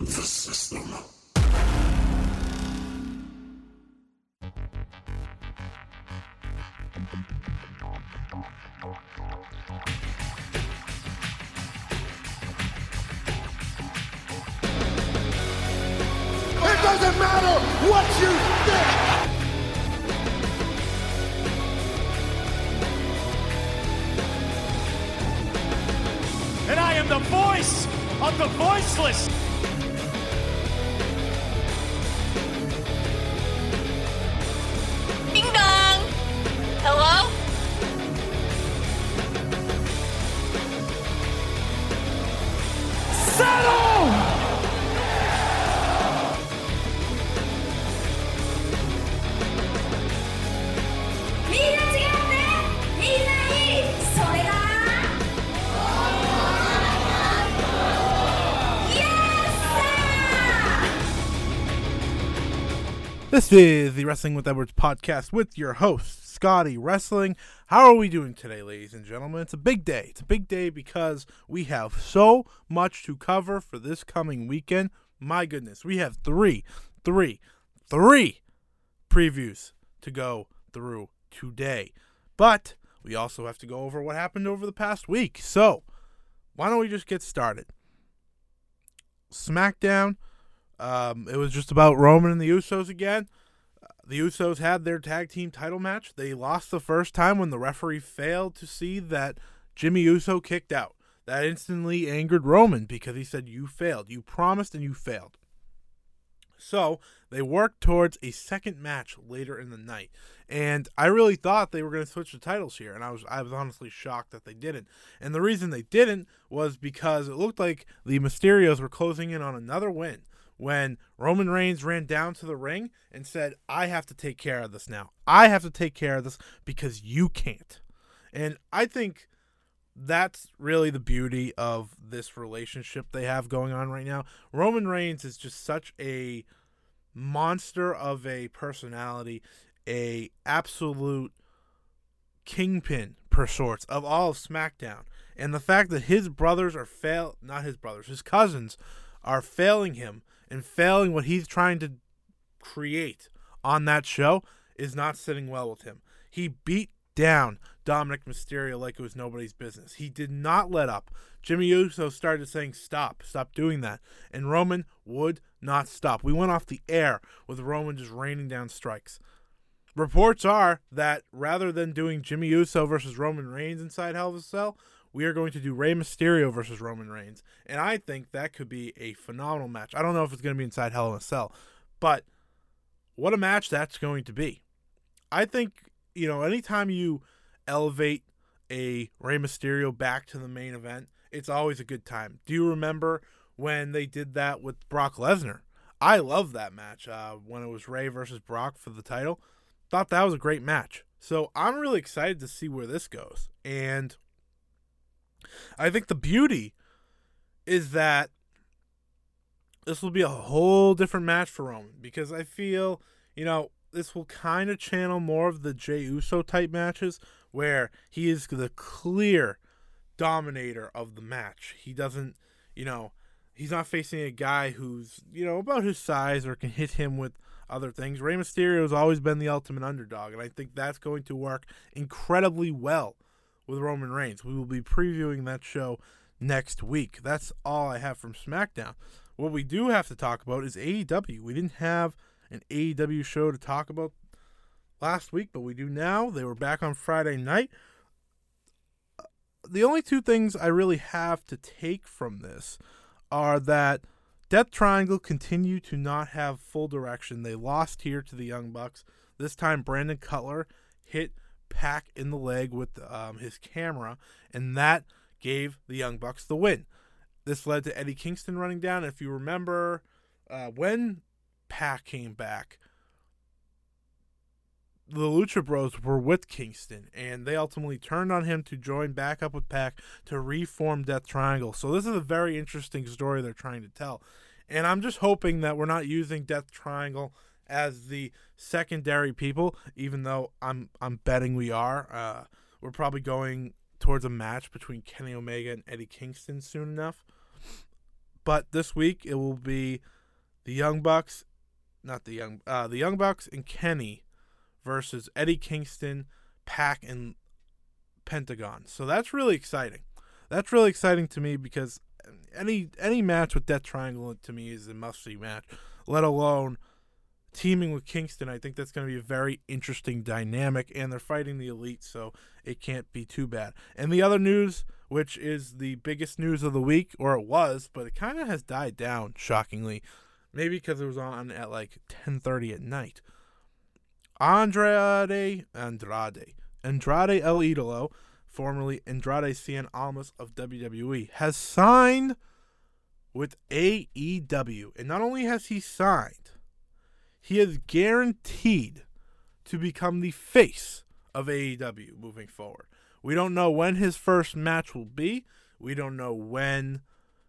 the system. It doesn't matter what you think. and I am the voice of the voiceless. This is the Wrestling with Edwards podcast with your host, Scotty Wrestling. How are we doing today, ladies and gentlemen? It's a big day. It's a big day because we have so much to cover for this coming weekend. My goodness, we have three, three, three previews to go through today. But we also have to go over what happened over the past week. So, why don't we just get started? SmackDown. Um, it was just about Roman and the Usos again. The Usos had their tag team title match. They lost the first time when the referee failed to see that Jimmy Uso kicked out. That instantly angered Roman because he said, You failed. You promised and you failed. So they worked towards a second match later in the night, and I really thought they were going to switch the titles here, and I was I was honestly shocked that they didn't. And the reason they didn't was because it looked like the Mysterios were closing in on another win when Roman Reigns ran down to the ring and said, "I have to take care of this now. I have to take care of this because you can't." And I think that's really the beauty of this relationship they have going on right now. Roman Reigns is just such a monster of a personality, a absolute kingpin per sorts of all of SmackDown. And the fact that his brothers are fail not his brothers, his cousins are failing him and failing what he's trying to create on that show is not sitting well with him. He beat down Dominic Mysterio like it was nobody's business. He did not let up. Jimmy Uso started saying, Stop, stop doing that. And Roman would not stop. We went off the air with Roman just raining down strikes. Reports are that rather than doing Jimmy Uso versus Roman Reigns inside Hell in a Cell, we are going to do Rey Mysterio versus Roman Reigns. And I think that could be a phenomenal match. I don't know if it's going to be inside Hell in a Cell, but what a match that's going to be. I think, you know, anytime you elevate a Rey Mysterio back to the main event, it's always a good time. Do you remember when they did that with Brock Lesnar? I love that match uh, when it was Rey versus Brock for the title. Thought that was a great match. So I'm really excited to see where this goes. And I think the beauty is that this will be a whole different match for Roman because I feel, you know, this will kind of channel more of the Jey Uso type matches where he is the clear dominator of the match. He doesn't, you know, he's not facing a guy who's, you know, about his size or can hit him with other things. Rey Mysterio has always been the ultimate underdog, and I think that's going to work incredibly well with Roman Reigns. We will be previewing that show next week. That's all I have from SmackDown. What we do have to talk about is AEW. We didn't have an AEW show to talk about last week, but we do now. They were back on Friday night. The only two things I really have to take from this are that Death Triangle continue to not have full direction. They lost here to the Young Bucks. This time, Brandon Cutler hit Pac in the leg with um, his camera, and that gave the Young Bucks the win. This led to Eddie Kingston running down. If you remember, uh, when Pac came back, the Lucha Bros were with Kingston, and they ultimately turned on him to join back up with Pac to reform Death Triangle. So this is a very interesting story they're trying to tell, and I'm just hoping that we're not using Death Triangle as the secondary people, even though I'm I'm betting we are. Uh, we're probably going towards a match between Kenny Omega and Eddie Kingston soon enough. But this week it will be the Young Bucks, not the Young, uh, the Young Bucks and Kenny versus Eddie Kingston, Pac, and Pentagon. So that's really exciting. That's really exciting to me because any any match with Death Triangle to me is a must see match. Let alone teaming with Kingston. I think that's going to be a very interesting dynamic, and they're fighting the elite, so it can't be too bad. And the other news, which is the biggest news of the week, or it was, but it kind of has died down, shockingly. Maybe because it was on at like 10:30 at night. Andrade Andrade Andrade El Idolo, formerly Andrade Cien Almas of WWE, has signed with AEW. And not only has he signed, he is guaranteed to become the face of AEW moving forward. We don't know when his first match will be. We don't know when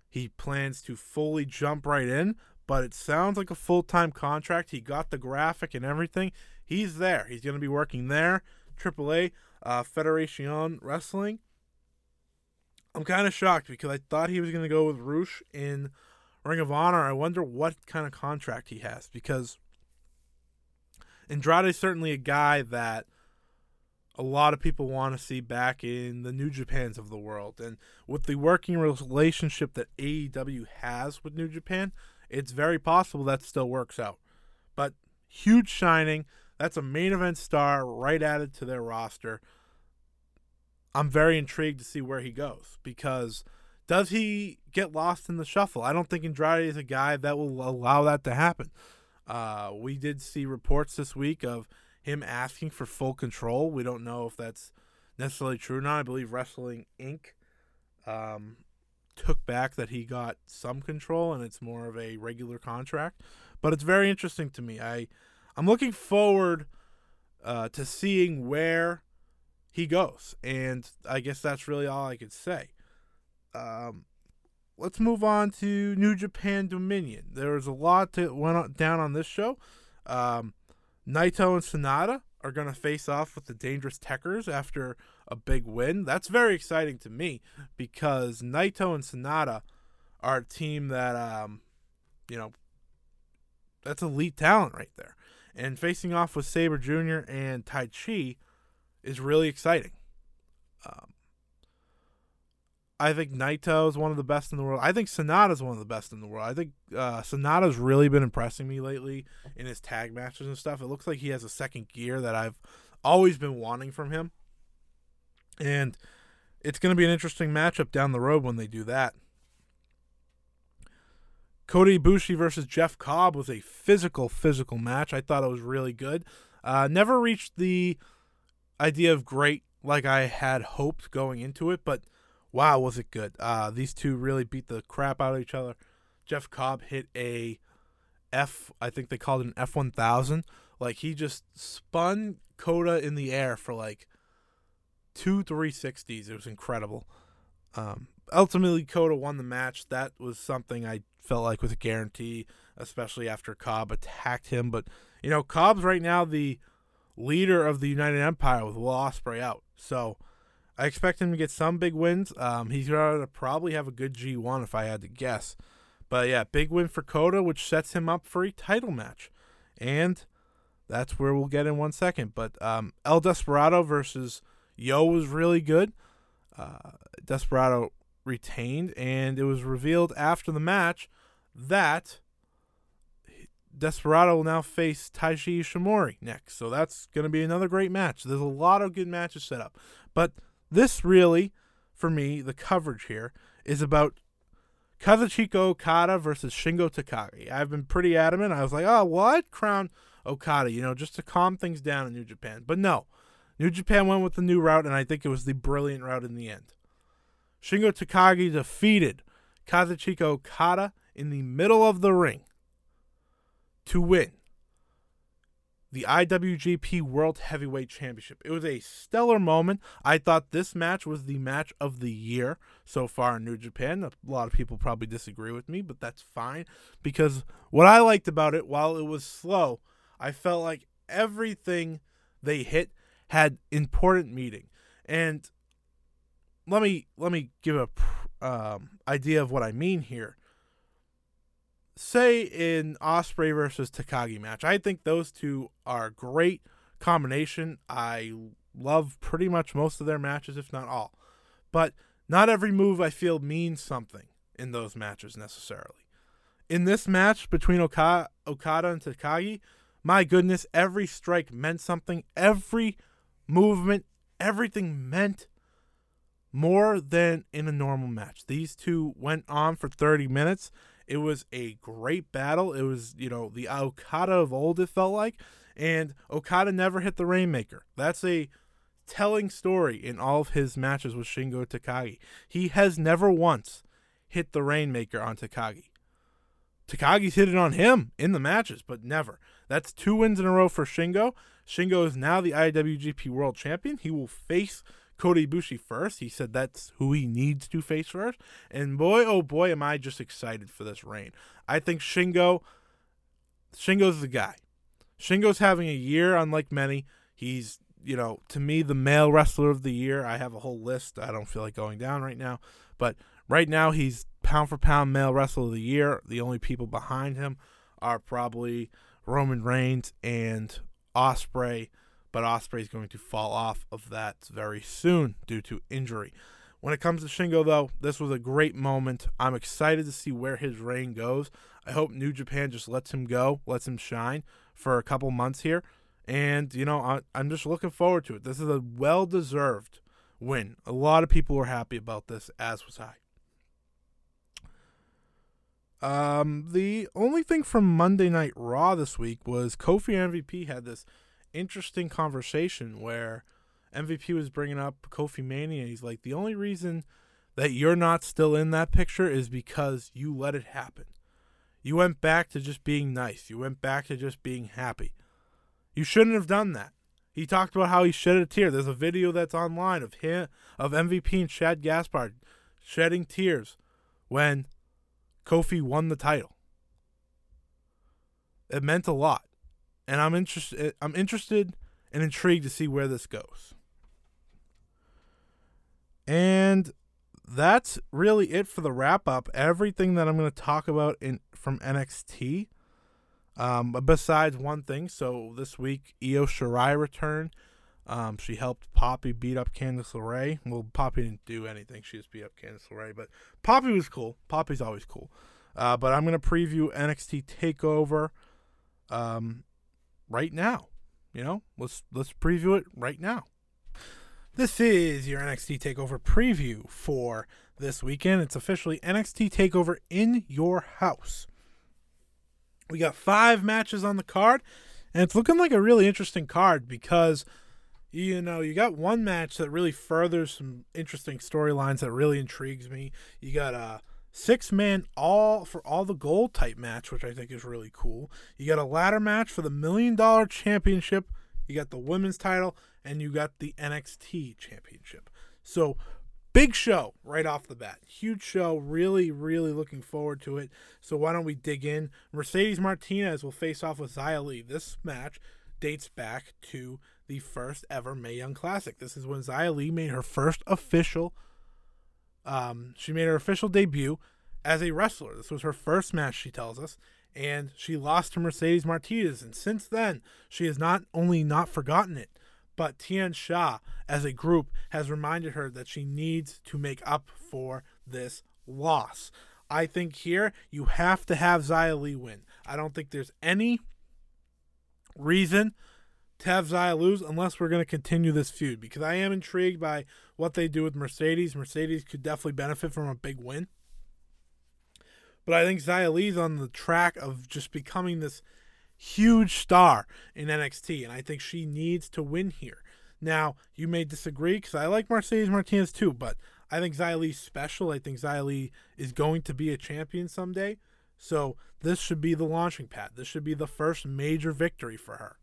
he plans to fully jump right in, but it sounds like a full time contract. He got the graphic and everything. He's there. He's going to be working there. AAA, uh, Federation Wrestling. I'm kind of shocked because I thought he was going to go with Rush in Ring of Honor. I wonder what kind of contract he has because Andrade is certainly a guy that a lot of people want to see back in the New Japans of the world. And with the working relationship that AEW has with New Japan, it's very possible that still works out. But huge shining. That's a main event star right added to their roster. I'm very intrigued to see where he goes because does he get lost in the shuffle? I don't think Andrade is a guy that will allow that to happen. Uh, we did see reports this week of him asking for full control. We don't know if that's necessarily true or not. I believe Wrestling Inc. Um, took back that he got some control and it's more of a regular contract. But it's very interesting to me. I I'm looking forward uh, to seeing where he goes, and I guess that's really all I could say. Um, let's move on to New Japan Dominion. There was a lot that went down on this show. Um, Naito and Sanada are going to face off with the Dangerous Tekkers after a big win. That's very exciting to me because Naito and Sanada are a team that, um, you know, that's elite talent right there. And facing off with Sabre Jr. and Taichi is really exciting. Um, I think Naito is one of the best in the world. I think Sanada is one of the best in the world. I think uh, Sanada's really been impressing me lately in his tag matches and stuff. It looks like he has a second gear that I've always been wanting from him. And it's going to be an interesting matchup down the road when they do that. Kota Ibushi versus Jeff Cobb was a physical, physical match. I thought it was really good. Uh, never reached the idea of great like I had hoped going into it, but wow, was it good. Uh, these two really beat the crap out of each other. Jeff Cobb hit a F, I think they called it an F 1000. Like he just spun Kota in the air for like two 360s. It was incredible. Um, ultimately, Kota won the match. That was something I felt like was a guarantee, especially after Cobb attacked him. But, you know, Cobb's right now the leader of the United Empire with Will Ospreay out. So I expect him to get some big wins. Um, he's going to probably have a good G1 if I had to guess. But yeah, big win for Kota, which sets him up for a title match. And that's where we'll get in one second. But um, El Desperado versus YOH was really good. Uh, Desperado retained, and it was revealed after the match that Desperado will now face Taiji Ishimori next. So that's going to be another great match. There's a lot of good matches set up. But this really, for me, the coverage here is about Kazuchika Okada versus Shingo Takagi. I've been pretty adamant. I was like, oh, what? Crown Okada, you know, just to calm things down in New Japan. But no, New Japan went with the new route, and I think it was the brilliant route in the end. Shingo Takagi defeated Kazuchika Okada in the middle of the ring to win the IWGP World Heavyweight Championship. It was a stellar moment. I thought this match was the match of the year so far in New Japan. A lot of people probably disagree with me, but that's fine because what I liked about it, while it was slow, I felt like everything they hit had important meaning. And let me let me give a um, idea of what I mean here. Say in Ospreay versus Takagi match. I think those two are great combination. I love pretty much most of their matches, if not all. But not every move I feel means something in those matches necessarily. In this match between Okada, Okada and Takagi, my goodness, every strike meant something. Every movement, everything meant more than in a normal match. These two went on for 30 minutes. It was a great battle. It was, you know, the Okada of old, it felt like. And Okada never hit the Rainmaker. That's a telling story in all of his matches with Shingo Takagi. He has never once hit the Rainmaker on Takagi. Takagi's hit it on him in the matches, but never. That's two wins in a row for Shingo. Shingo is now the IWGP World Champion. He will face Kota Ibushi first. He said that's who he needs to face first. And boy, oh boy, am I just excited for this reign. I think Shingo, Shingo's the guy. Shingo's having a year unlike many. He's, you know, to me, the male wrestler of the year. I have a whole list. I don't feel like going down right now. But right now, he's pound for pound male wrestler of the year. The only people behind him are probably Roman Reigns and Ospreay but Ospreay is going to fall off of that very soon due to injury. When it comes to Shingo, though, this was a great moment. I'm excited to see where his reign goes. I hope New Japan just lets him go, lets him shine for a couple months here. And, you know, I'm just looking forward to it. This is a well deserved win. A lot of people were happy about this, as was I. Um, the only thing from Monday Night Raw this week was Kofi MVP had this interesting conversation where MVP was bringing up Kofi Mania. He's like, the only reason that you're not still in that picture is because you let it happen. You went back to just being nice. You went back to just being happy. You shouldn't have done that. He talked about how he shed a tear. There's a video that's online of him of MVP and Shad Gaspard shedding tears when Kofi won the title. It meant a lot and I'm interested. I'm interested and intrigued to see where this goes. And that's really it for the wrap up. Everything that I'm going to talk about in from NXT. Um, besides one thing, so this week Io Shirai returned. Um, she helped Poppy beat up Candice LeRae. Well, Poppy didn't do anything; she just beat up Candice LeRae. But Poppy was cool. Poppy's always cool. Uh, but I'm going to preview NXT Takeover. Um, right now. You know, let's let's preview it right now. This is your NXT Takeover preview for this weekend. It's officially NXT Takeover in your house. We got five matches on the card, and it's looking like a really interesting card because you know you got one match that really furthers some interesting storylines that really intrigues me. You got a uh, six man all for all the gold type match, which I think is really cool. You got a ladder match for the million dollar championship. You got the women's title, and you got the NXT championship. So big show right off the bat. Huge show. Really, really looking forward to it. So why don't we dig in? Mercedes Martinez will face off with Li. This match dates back to the first ever Mae Young Classic. This is when Li made her first official um, she made her official debut as a wrestler. This was her first match, she tells us, and she lost to Mercedes Martinez. And since then, she has not only not forgotten it, but Tian Sha, as a group, has reminded her that she needs to make up for this loss. I think here you have to have Xia Li win. I don't think there's any reason to have Xia lose unless we're going to continue this feud because I am intrigued by what they do with Mercedes. Mercedes could definitely benefit from a big win. But I think Xia Li's on the track of just becoming this huge star in NXT, and I think she needs to win here. Now, you may disagree because I like Mercedes Martinez too, but I think Xia Li's special. I think Xia Li is going to be a champion someday. So this should be the launching pad. This should be the first major victory for her.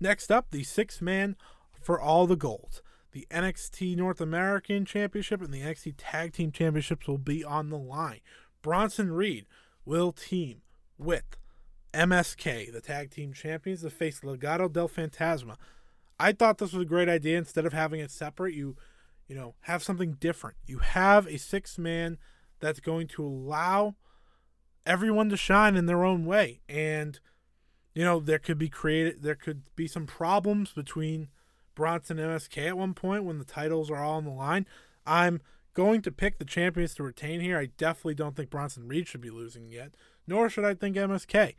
Next up, the six man for all the gold. The NXT North American Championship and the NXT Tag Team Championships will be on the line. Bronson Reed will team with MSK, the tag team champions, to face Legado del Fantasma. I thought this was a great idea. Instead of having it separate, you, you know, have something different. You have a six man that's going to allow everyone to shine in their own way. And, you know, there could be created, there could be some problems between Bronson MSK at one point when the titles are all on the line. I'm going to pick the champions to retain here. I definitely don't think Bronson Reed should be losing yet, nor should I think MSK.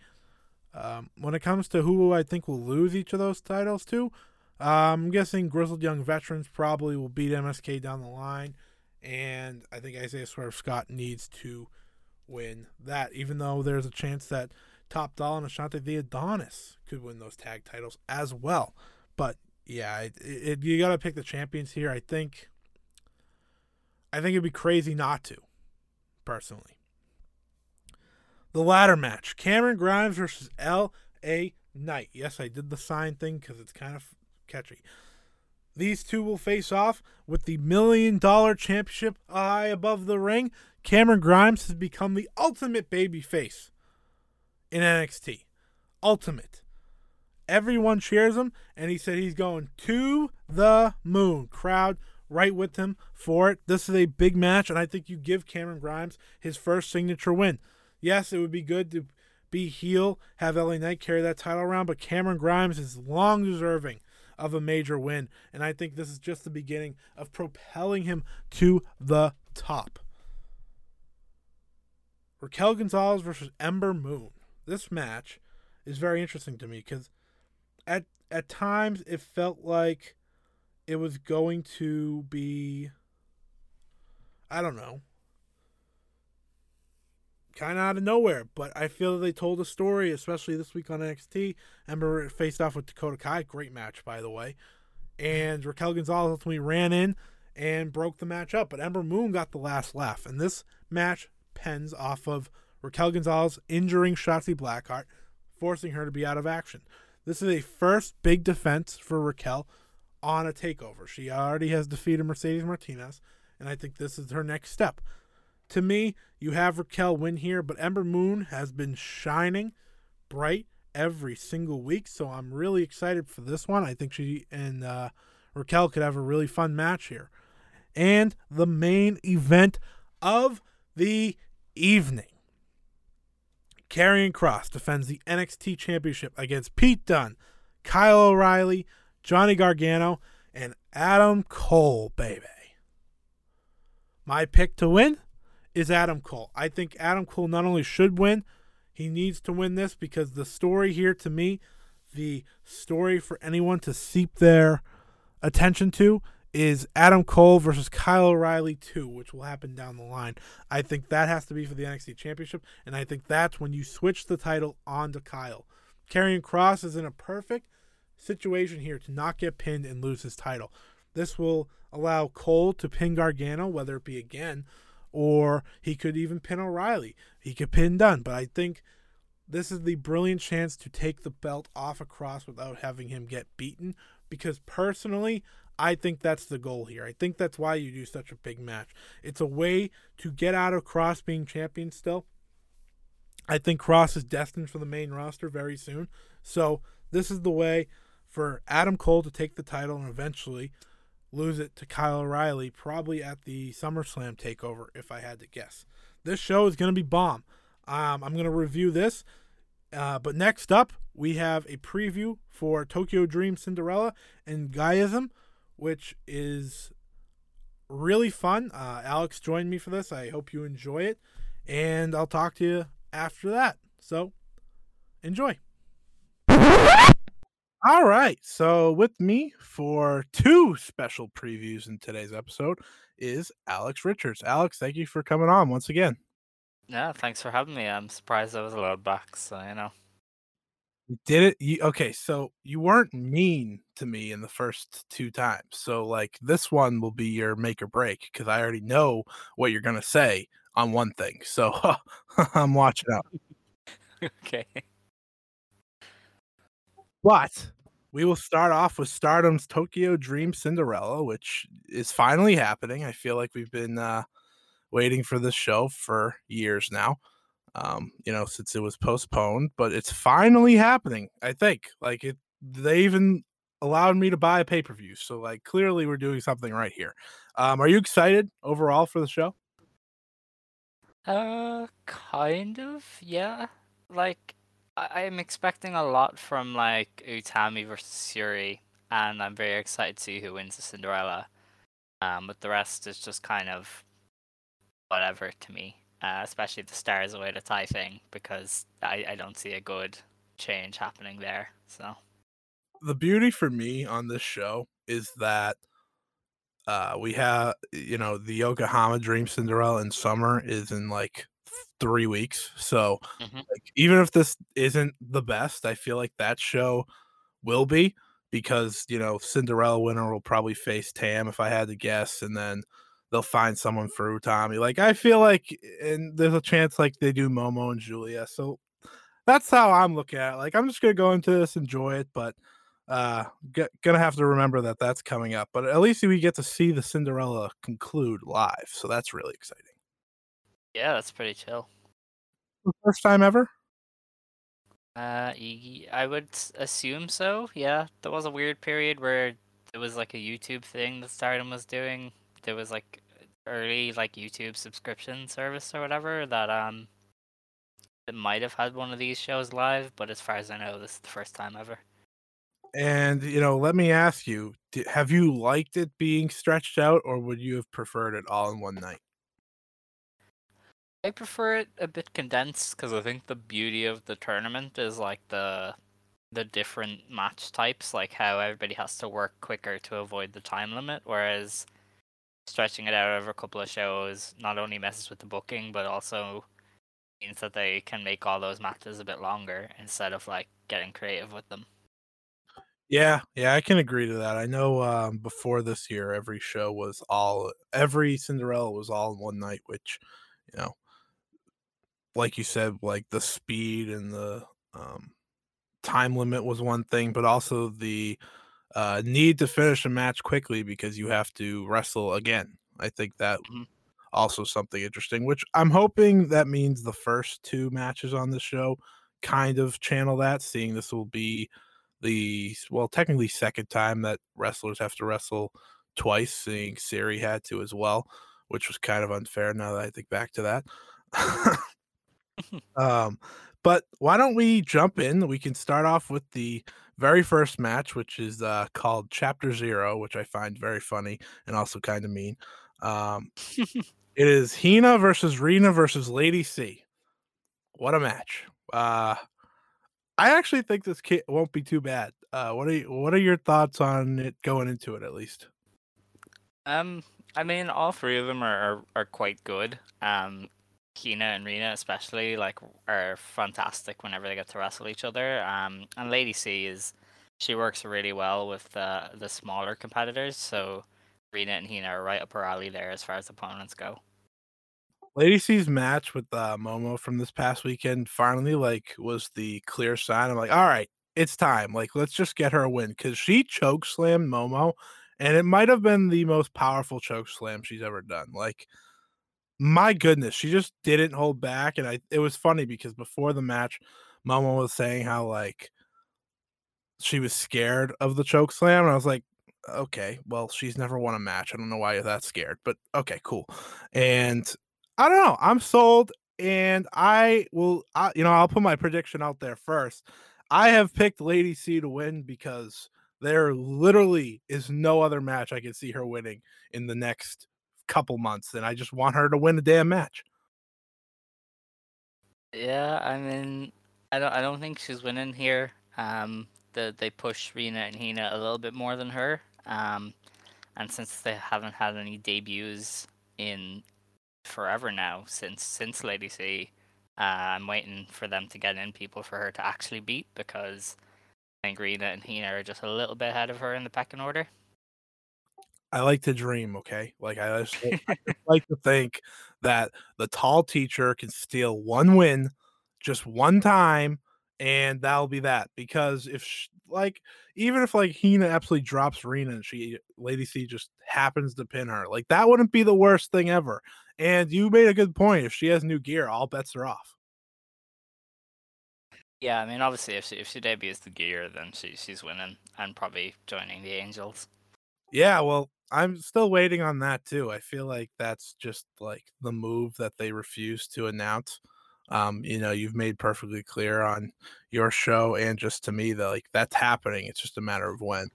Um, when it comes to who I think will lose each of those titles to, uh, I'm guessing Grizzled Young Veterans probably will beat MSK down the line, and I think Isaiah Swerve Scott needs to win that, even though there's a chance that Top Dolla and Ashante Thee Adonis could win those tag titles as well. But yeah, it, it, you got to pick the champions here. I think. I think it'd be crazy not to, personally. The ladder match: Cameron Grimes versus L.A. Knight. Yes, I did the sign thing because it's kind of catchy. These two will face off with the million dollar championship high above the ring. Cameron Grimes has become the ultimate baby face in NXT. Ultimate. Everyone cheers him, and he said he's going to the moon. Crowd right with him for it. This is a big match, and I think you give Cameron Grimes his first signature win. Yes, it would be good to be heel, have LA Knight carry that title around, but Cameron Grimes is long deserving of a major win, and I think this is just the beginning of propelling him to the top. Raquel Gonzalez versus Ember Moon. This match is very interesting to me because at at times it felt like it was going to be I don't know kind of out of nowhere, but I feel they told a story, especially this week on NXT. Ember faced off with Dakota Kai, great match by the way, and Raquel Gonzalez ultimately ran in and broke the match up, but Ember Moon got the last laugh, and this match pens off of Raquel Gonzalez injuring Shotzi Blackheart, forcing her to be out of action. This is a first big defense for Raquel on a takeover. She already has defeated Mercedes Martinez, and I think this is her next step. To me, you have Raquel win here, but Ember Moon has been shining bright every single week, so I'm really excited for this one. I think she and uh, Raquel could have a really fun match here. And the main event of the evening. Karrion Kross defends the NXT Championship against Pete Dunne, Kyle O'Reilly, Johnny Gargano, and Adam Cole, baby. My pick to win is Adam Cole. I think Adam Cole not only should win, he needs to win this because the story here to me, the story for anyone to seep their attention to is Adam Cole versus Kyle O'Reilly 2, which will happen down the line. I think that has to be for the NXT Championship, and I think that's when you switch the title onto Kyle. Karrion Kross is in a perfect situation here to not get pinned and lose his title. This will allow Cole to pin Gargano, whether it be again or he could even pin O'Reilly. He could pin Dunne, but I think this is the brilliant chance to take the belt off of Kross without having him get beaten. Because personally, I think that's the goal here. I think that's why you do such a big match. It's a way to get out of Kross being champion still. I think Kross is destined for the main roster very soon. So this is the way for Adam Cole to take the title and eventually lose it to Kyle O'Reilly, probably at the SummerSlam takeover, if I had to guess. This show is going to be bomb. Um, I'm going to review this. Uh, but next up, we have a preview for Tokyo Dream Cinderella and GAEAISM, which is really fun. Uh, Alex joined me for this. I hope you enjoy it. And I'll talk to you after that. So enjoy. All right. So, with me for two special previews in today's episode is Alex Richards. Alex, thank you for coming on once again. Yeah, thanks for having me. I'm surprised I was allowed back. So, you know. You did it. You, okay. So, you weren't mean to me in the first two times. So, like, this one will be your make or break because I already know what you're to say on one thing. So, I'm watching out. okay. But we will start off with Stardom's Tokyo Dream Cinderella, which is finally happening. I feel like we've been uh, waiting for this show for years now, um, you know, since it was postponed, but it's finally happening. I think like it, they even allowed me to buy a pay per view. So, like, clearly we're doing something right here. Um, are you excited overall for the show? Uh, kind of, yeah. Like, I I'm expecting a lot from like Utami versus Syuri, and I'm very excited to see who wins the Cinderella. Um, but the rest is just kind of whatever to me. Uh, especially the stars away to tie thing because I, I don't see a good change happening there. So The beauty for me on this show is that uh, we have, you know, the Yokohama Dream Cinderella in summer is in like three weeks. So, Mhm. like, even if this isn't the best, I feel like that show will be because you know Cinderella winner will probably face Tam if I had to guess, and then they'll find someone for Utami. Like I feel like, and there's a chance like they do Momo and Giulia. So that's how I'm looking at it. Like I'm just gonna go into this, enjoy it, but uh g- gonna have to remember that that's coming up. But at least we get to see the Cinderella conclude live, so that's really exciting. yeah, that's pretty chill. First time ever. Uh, I would assume so. Yeah, there was a weird period where it was like a YouTube thing that Stardom was doing. There was like early like YouTube subscription service or whatever that um that might have had one of these shows live, but as far as I know, this is the first time ever. And you know, let me ask you: Have you liked it being stretched out, or would you have preferred it all in one night? I prefer it a bit condensed because I think the beauty of the tournament is like the the different match types, like how everybody has to work quicker to avoid the time limit, whereas stretching it out over a couple of shows not only messes with the booking but also means that they can make all those matches a bit longer instead of like getting creative with them. Yeah, yeah, I can agree to that. I know um, before this year, every show was all every Cinderella was all in one night, which you know, like you said, like the speed and the um, time limit was one thing, but also the uh, need to finish a match quickly because you have to wrestle again. I think that Mhm. also something interesting, which I'm hoping that means the first two matches on the show kind of channel that, seeing this will be the well, technically second time that wrestlers have to wrestle twice, seeing Syuri had to as well, which was kind of unfair now that I think back to that. um, but why don't we jump in? We can start off with the very first match, which is uh, called Chapter Zero, which I find very funny and also kind of mean. Um, it is Hina versus Rena versus Lady C. What a match! Uh, I actually think this kit won't be too bad. Uh, what are you, what are your thoughts on it going into it at least? Um, I mean, all three of them are, are, are quite good. Um, Hina and Rena especially like are fantastic whenever they get to wrestle each other. Um, and Lady C is she works really well with uh, the smaller competitors. So Rena and Hina are right up her alley there as far as opponents go. Lady C's match with uh, Momo from this past weekend finally like was the clear sign. I'm like, all right, it's time. Like, let's just get her a win because she choke slammed Momo, and it might have been the most powerful choke slam she's ever done. Like, my goodness, she just didn't hold back, and I. It was funny because before the match, Momo was saying how like she was scared of the choke slam, and I was like, okay, well, she's never won a match. I don't know why you're that scared, but okay, cool. And I don't know. I'm sold, and I will. I, you know, I'll put my prediction out there first. I have picked Lady C to win because there literally is no other match I can see her winning in the next couple months, and I just want her to win a damn match. Yeah, I mean, I don't I don't think she's winning here. Um, the they push Rena and Hina a little bit more than her. Um, and since they haven't had any debuts in forever now since since Lady C, uh, I'm waiting for them to get in people for her to actually beat because I think Rena and Hina are just a little bit ahead of her in the pecking order. I like to dream, okay? Like I just, I like to think that the tall teacher can steal one win just one time and that'll be that because if sh like even if like Hina absolutely drops Rena and she Lady C just happens to pin her, like that wouldn't be the worst thing ever. And you made a good point. If she has new gear, all bets are off. Yeah, I mean, obviously, if she if she debuts the gear, then she she's winning and probably joining the Angels. Yeah, well, I'm still waiting on that too. I feel like that's just like the move that they refuse to announce. Um, you know, you've made perfectly clear on your show and just to me that like that's happening. It's just a matter of when.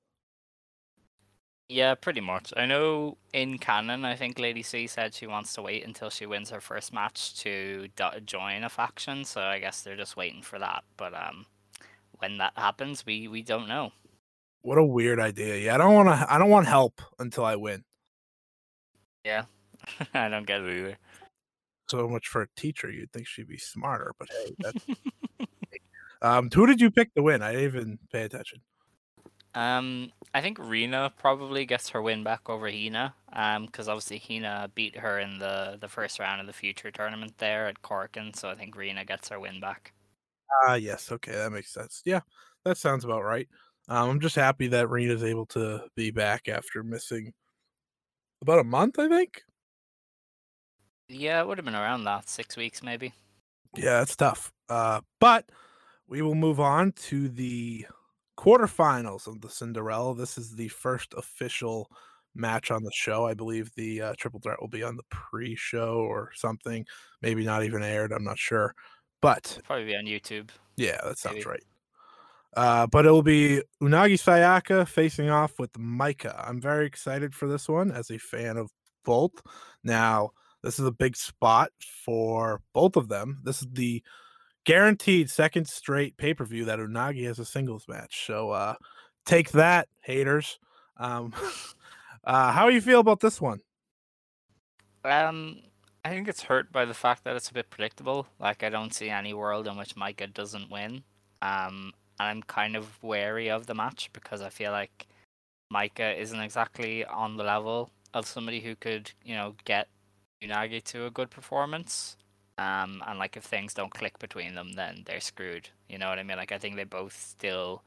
Yeah, pretty much. I know in canon, I think Lady C said she wants to wait until she wins her first match to do- join a faction. So I guess they're just waiting for that. But um, when that happens, we we don't know. What a weird idea. Yeah, I don't want to. I don't want help until I win. Yeah, I don't get it either. So much for a teacher. You'd think she'd be smarter, but hey, that's. um, who did you pick to win? I didn't even pay attention. Um, I think Rena probably gets her win back over Hina. Um, because obviously Hina beat her in the the first round of the future tournament there at Korakuen, so I think Rena gets her win back. Ah, yes. Okay, that makes sense. Yeah, that sounds about right. Um, I'm just happy that Rena's able to be back after missing about a month, I think. Yeah, it would have been around that six weeks maybe. Yeah, that's tough. Uh, but we will move on to the quarterfinals of the Cinderella. This is the first official match on the show. I believe the uh, triple threat will be on the pre-show or something. Maybe not even aired. I'm not sure. But Probably be on YouTube. yeah, that sounds Maybe. right. Uh, but it will be Unagi Sayaka facing off with Maika. I'm very excited for this one as a fan of both. Now, this is a big spot for both of them. This is the guaranteed second straight pay per view that Unagi has a singles match. So uh, take that, haters. Um, uh, how do you feel about this one? Um, I think it's hurt by the fact that it's a bit predictable. Like I don't see any world in which Maika doesn't win. Um, and I'm kind of wary of the match because I feel like Maika isn't exactly on the level of somebody who could, you know, get Unagi to a good performance. Um, and like if things don't click between them, then they're screwed. You know what I mean? Like I think they both still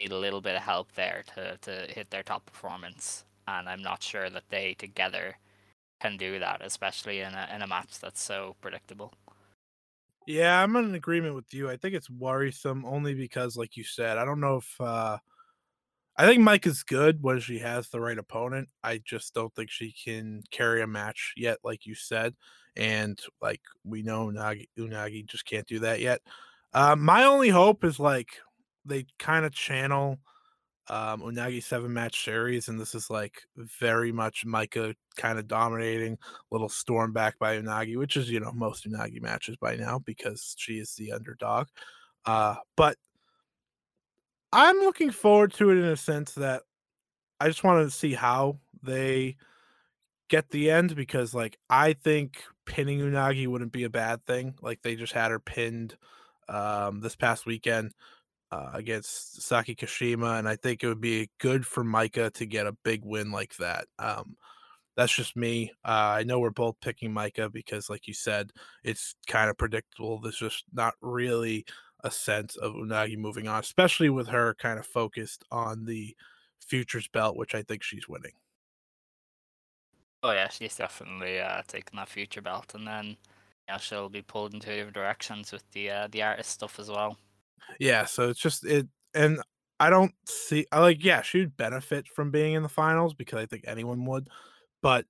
need a little bit of help there to to hit their top performance. And I'm not sure that they together can do that, especially in a in a match that's so predictable. Yeah, I'm in agreement with you. I think it's worrisome only because, like you said, I don't know if uh I think Maika is good when she has the right opponent. I just don't think she can carry a match yet, like you said. And like we know Unagi, Unagi just can't do that yet. Uh, my only hope is like they kind of channel um Unagi seven match series, and this is like very much Maika kind of dominating, little storm back by Unagi, which is you know most Unagi matches by now because she is the underdog. Uh, but I'm looking forward to it in a sense that I just wanted to see how they get the end because like I think pinning Unagi wouldn't be a bad thing. Like they just had her pinned um this past weekend uh, against Saki Kashima, and I think it would be good for Maika to get a big win like that. Um, that's just me. Uh, I know we're both picking Maika because, like you said, it's kind of predictable. There's just not really a sense of Unagi moving on, especially with her kind of focused on the futures belt, which I think she's winning. Oh yeah, she's definitely uh, taking that future belt, and then yeah, she'll be pulled in two different directions with the uh, the artist stuff as well. Yeah, so it's just it, and I don't see. I like, yeah, she would benefit from being in the finals because I think anyone would, but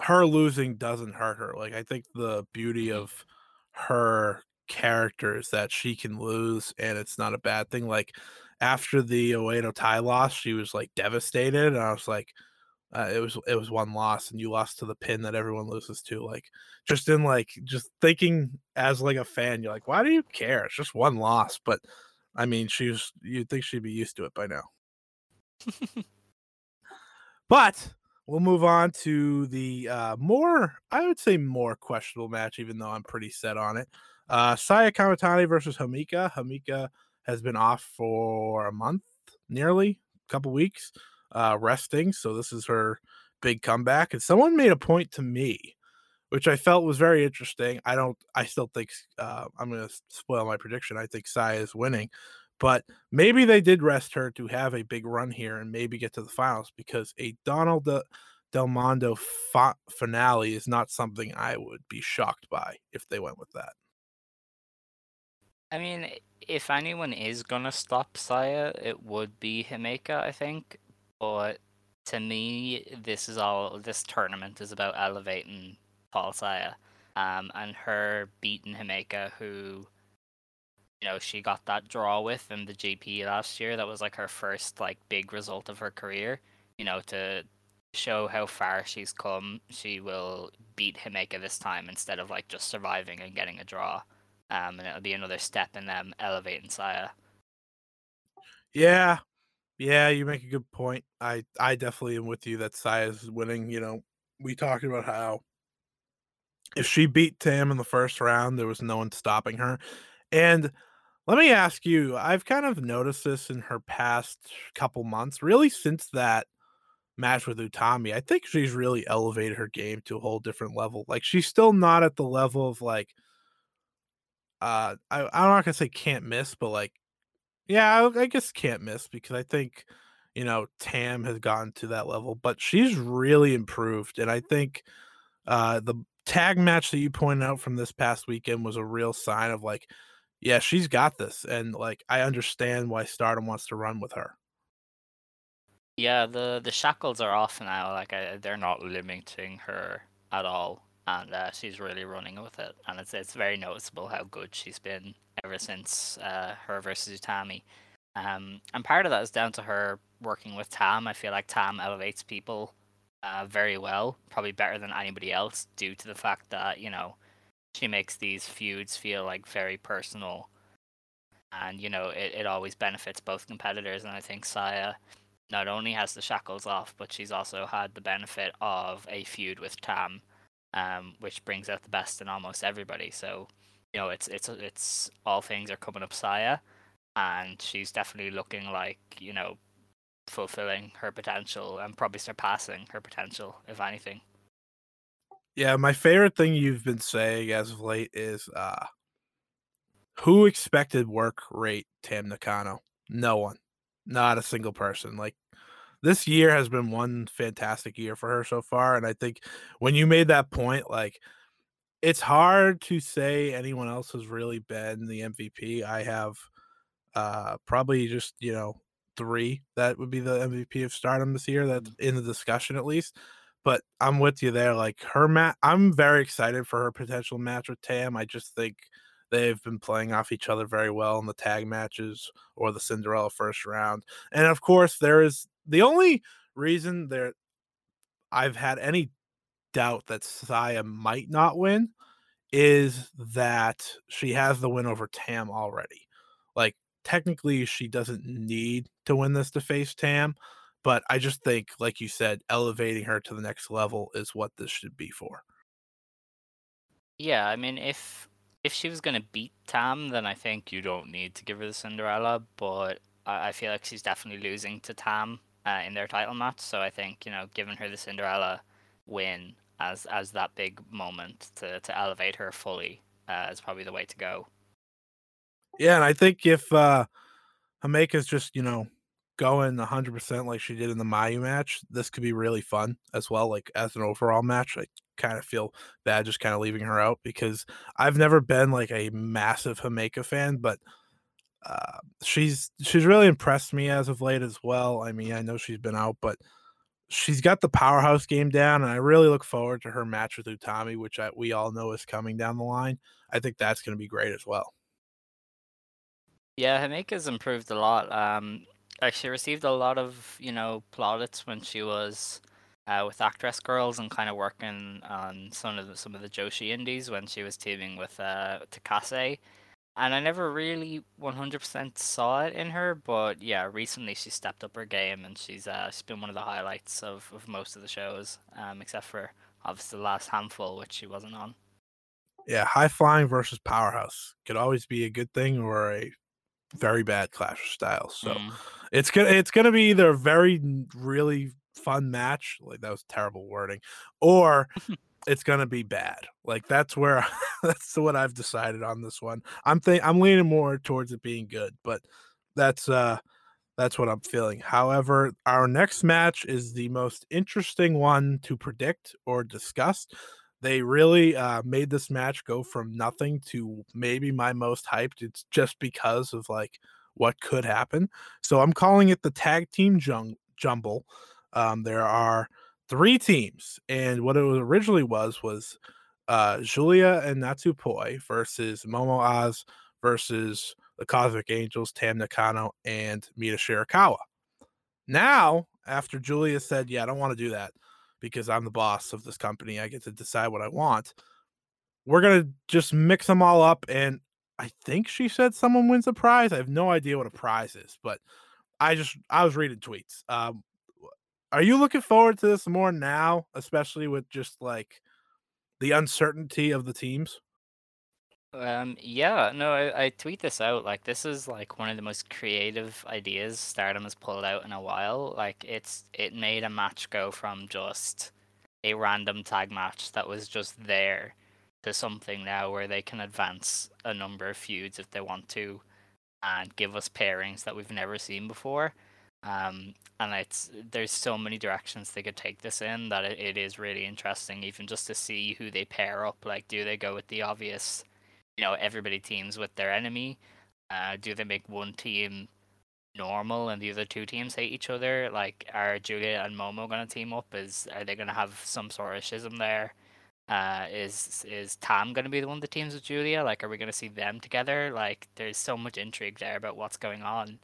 her losing doesn't hurt her. Like, I think the beauty mm-hmm. of her character is that she can lose and it's not a bad thing. Like, after the Oedo Tai loss, she was like devastated, and I was like, uh, it was it was one loss, and you lost to the pin that everyone loses to. Like, just in like just thinking as like a fan, you're like, why do you care? It's just one loss, but I mean, she's you'd think she'd be used to it by now. but we'll move on to the uh, more, I would say, more questionable match, even though I'm pretty set on it. Uh, Saya Kamitani versus Himeka. Himeka has been off for a month, nearly a couple weeks, uh, resting. So this is her big comeback. And someone made a point to me, which I felt was very interesting. I don't, I still think uh, I'm going to spoil my prediction. I think Saya is winning, but maybe they did rest her to have a big run here and maybe get to the finals because a Donna De- Del Mondo fa- finale is not something I would be shocked by if they went with that. I mean, if anyone is gonna stop Saya, it would be Himeka, I think. But to me, this is all. This tournament is about elevating Paul Saya, um, and her beating Himeka, who, you know, she got that draw with in the GP last year. That was like her first like big result of her career. You know, to show how far she's come, she will beat Himeka this time instead of like just surviving and getting a draw. Um, and it'll be another step in them elevating Saya. Yeah, yeah, you make a good point. I I definitely am with you that Saya's winning. You know, we talked about how if she beat Tam in the first round, there was no one stopping her. And let me ask you, I've kind of noticed this in her past couple months, really since that match with Utami. I think she's really elevated her game to a whole different level. Like she's still not at the level of like uh I, I'm not gonna say can't miss, but like yeah, I, I guess can't miss because I think you know Tam has gotten to that level, but she's really improved, and I think uh the tag match that you pointed out from this past weekend was a real sign of like, yeah, she's got this, and like I understand why Stardom wants to run with her. Yeah, the the shackles are off now. Like I, they're not limiting her at all, and uh, she's really running with it. And it's it's very noticeable how good she's been ever since uh, her versus Utami. Um, and part of that is down to her working with Tam. I feel like Tam elevates people uh, very well, probably better than anybody else, due to the fact that you know she makes these feuds feel like very personal, and you know it, it always benefits both competitors. And I think Saya not only has the shackles off, but she's also had the benefit of a feud with Tam, um, which brings out the best in almost everybody. So, you know, it's it's it's all things are coming up Saya, and she's definitely looking like you know, fulfilling her potential and probably surpassing her potential, if anything. Yeah, my favorite thing you've been saying as of late is uh who expected work rate Tam Nakano? No one. Not a single person. Like this year has been one fantastic year for her so far. And I think when you made that point, like it's hard to say anyone else has really been the MVP. I have uh probably just, you know, three that would be the MVP of stardom this year. That's in the discussion at least. But I'm with you there. Like her match, I'm very excited for her potential match with Tam. I just think they've been playing off each other very well in the tag matches or the Cinderella first round. And of course, there is the only reason there I've had any doubt that Saya might not win is that she has the win over Tam already. Like technically she doesn't need to win this to face Tam, but I just think like you said elevating her to the next level is what this should be for. Yeah, I mean, if if she was gonna beat Tam, then I think you don't need to give her the Cinderella. But I, I feel like she's definitely losing to Tam uh, in their title match. So I think you know, giving her the Cinderella win as as that big moment to to elevate her fully uh, is probably the way to go. Yeah, and I think if uh Himeka's just, you know, going 100% like she did in the Mayu match, this could be really fun as well. Like as an overall match, I kind of feel bad just kind of leaving her out because I've never been like a massive Himeka fan, but uh, she's she's really impressed me as of late as well. I mean, I know she's been out, but she's got the powerhouse game down, and I really look forward to her match with Utami, which I, we all know is coming down the line. I think that's going to be great as well. Yeah, Himeka's improved a lot. Um, she received a lot of you know plaudits when she was uh, with Actress Girls and kind of working on some of the, some of the Joshi indies when she was teaming with uh, Takase. And I never really 100% saw it in her, but yeah, recently she stepped up her game and she's uh, she's been one of the highlights of, of most of the shows, um, except for obviously the last handful, which she wasn't on. Yeah, high flying versus powerhouse could always be a good thing or a very bad clash of styles. So Mm. it's gonna it's gonna be either a very really fun match, like that was terrible wording, or it's gonna be bad. Like that's where that's what I've decided on this one. I'm think I'm leaning more towards it being good, but that's uh that's what I'm feeling. However, our next match is the most interesting one to predict or discuss. They really uh, made this match go from nothing to maybe my most hyped. It's just because of like what could happen. So I'm calling it the tag team jung- jumble. Um, there are three teams, and what it originally was was uh, Giulia and Natsupoi versus Momo Oz versus the Cosmic Angels, Tam Nakano, and Mina Shirakawa. Now, after Giulia said, Yeah, I don't want to do that because I'm the boss of this company, I get to decide what I want. We're going to just mix them all up. And I think she said someone wins a prize. I have no idea what a prize is, but I just, I was reading tweets. Um, are you looking forward to this more now, especially with just like the uncertainty of the teams? Um, yeah, no, I, I tweet this out. Like, this is like one of the most creative ideas Stardom has pulled out in a while. Like, it's it made a match go from just a random tag match that was just there to something now where they can advance a number of feuds if they want to, and give us pairings that we've never seen before. Um, and it's there's so many directions they could take this in that it, it is really interesting, even just to see who they pair up. Like, do they go with the obvious? you know everybody teams with their enemy? Uh, do they make one team normal and the other two teams hate each other? Like, are Giulia and Momo gonna team up? Is are they gonna have some sort of schism there? Uh, is is Tam gonna be the one that teams with Giulia? Like, are we gonna see them together? Like, there's so much intrigue there about what's going on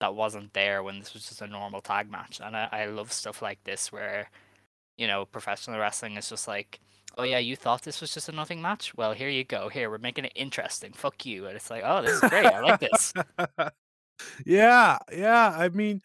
that wasn't there when this was just a normal tag match, and I, I love stuff like this where, you know, professional wrestling is just like oh yeah, you thought this was just a nothing match? Well, here you go. Here, we're making it interesting. Fuck you. And it's like, oh, this is great. I like this. yeah, yeah. I mean,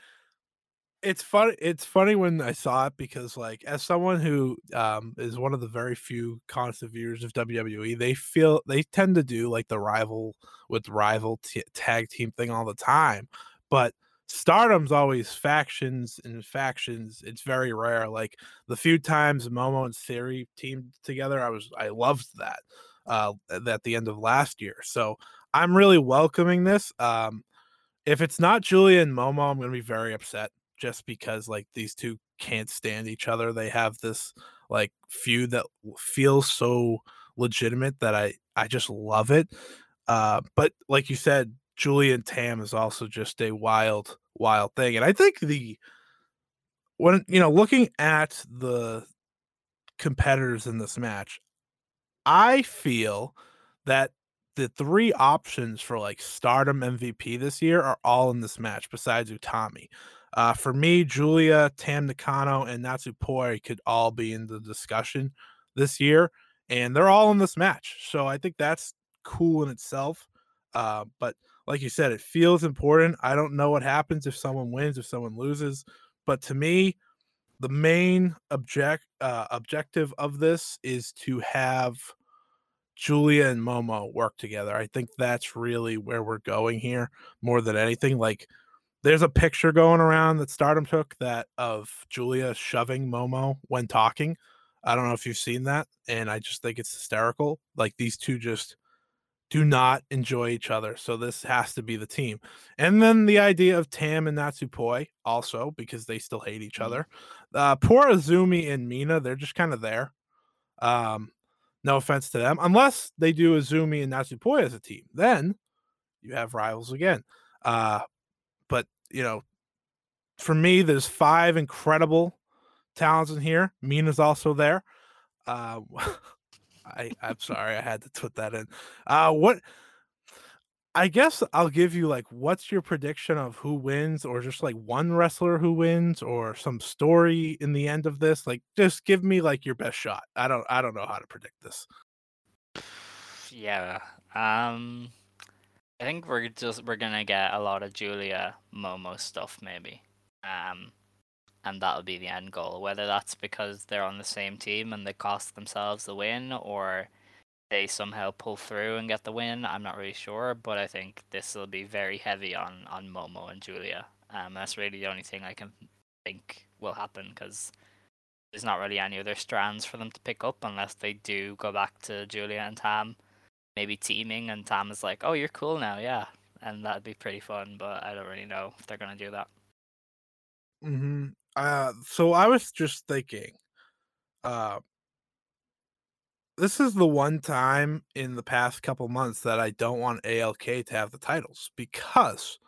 it's funny. It's funny when I saw it because, like, as someone who um, is one of the very few constant viewers of WWE, they feel they tend to do like the rival with rival t- tag team thing all the time, but Stardom's always factions and factions. It's very rare. Like the few times Momo and Theory teamed together, I was I loved that uh at the end of last year. So I'm really welcoming this. Um if it's not Giulia and Momo, I'm gonna be very upset just because like these two can't stand each other. They have this like feud that feels so legitimate that I I just love it. Uh but like you said, Julian Tam is also just a wild, wild thing. And I think the when you know, looking at the competitors in this match, I feel that the three options for like stardom MVP this year are all in this match besides Utami. Uh, for me, Giulia, Tam Nakano, and Natsupoi could all be in the discussion this year, and they're all in this match. So I think that's cool in itself. Uh, but like you said, it feels important. I don't know what happens if someone wins, if someone loses, but to me, the main object uh, objective of this is to have Giulia and Momo work together. I think that's really where we're going here more than anything. Like there's a picture going around that Stardom took that of Giulia shoving Momo when talking. I don't know if you've seen that, and I just think it's hysterical. Like these two just do not enjoy each other. So this has to be the team. And then the idea of Tam and Natsupoi also because they still hate each mm-hmm. other. Uh, poor Azumi and Mina, they're just kind of there. Um, no offense to them, unless they do Azumi and Natsupoi as a team, then you have rivals again. Uh, but you know, for me, there's five incredible talents in here. Mina's also there. Uh, I I'm sorry, I had to put that in. Uh, what? I guess I'll give you like, what's your prediction of who wins, or just like one wrestler who wins, or some story in the end of this? Like, just give me like your best shot. I don't I don't know how to predict this. Yeah. Um. I think we're just we're gonna get a lot of Giulia Momo stuff maybe. Um and that'll be the end goal. Whether that's because they're on the same team and they cost themselves the win, or they somehow pull through and get the win, I'm not really sure. But I think this will be very heavy on on Momo and Giulia. Um, that's really the only thing I can think will happen because there's not really any other strands for them to pick up unless they do go back to Giulia and Tam, maybe teaming, and Tam is like, "Oh, you're cool now, yeah," and that'd be pretty fun. But I don't really know if they're gonna do that. hmm uh, so I was just thinking, uh, this is the one time in the past couple months that I don't want ALK to have the titles because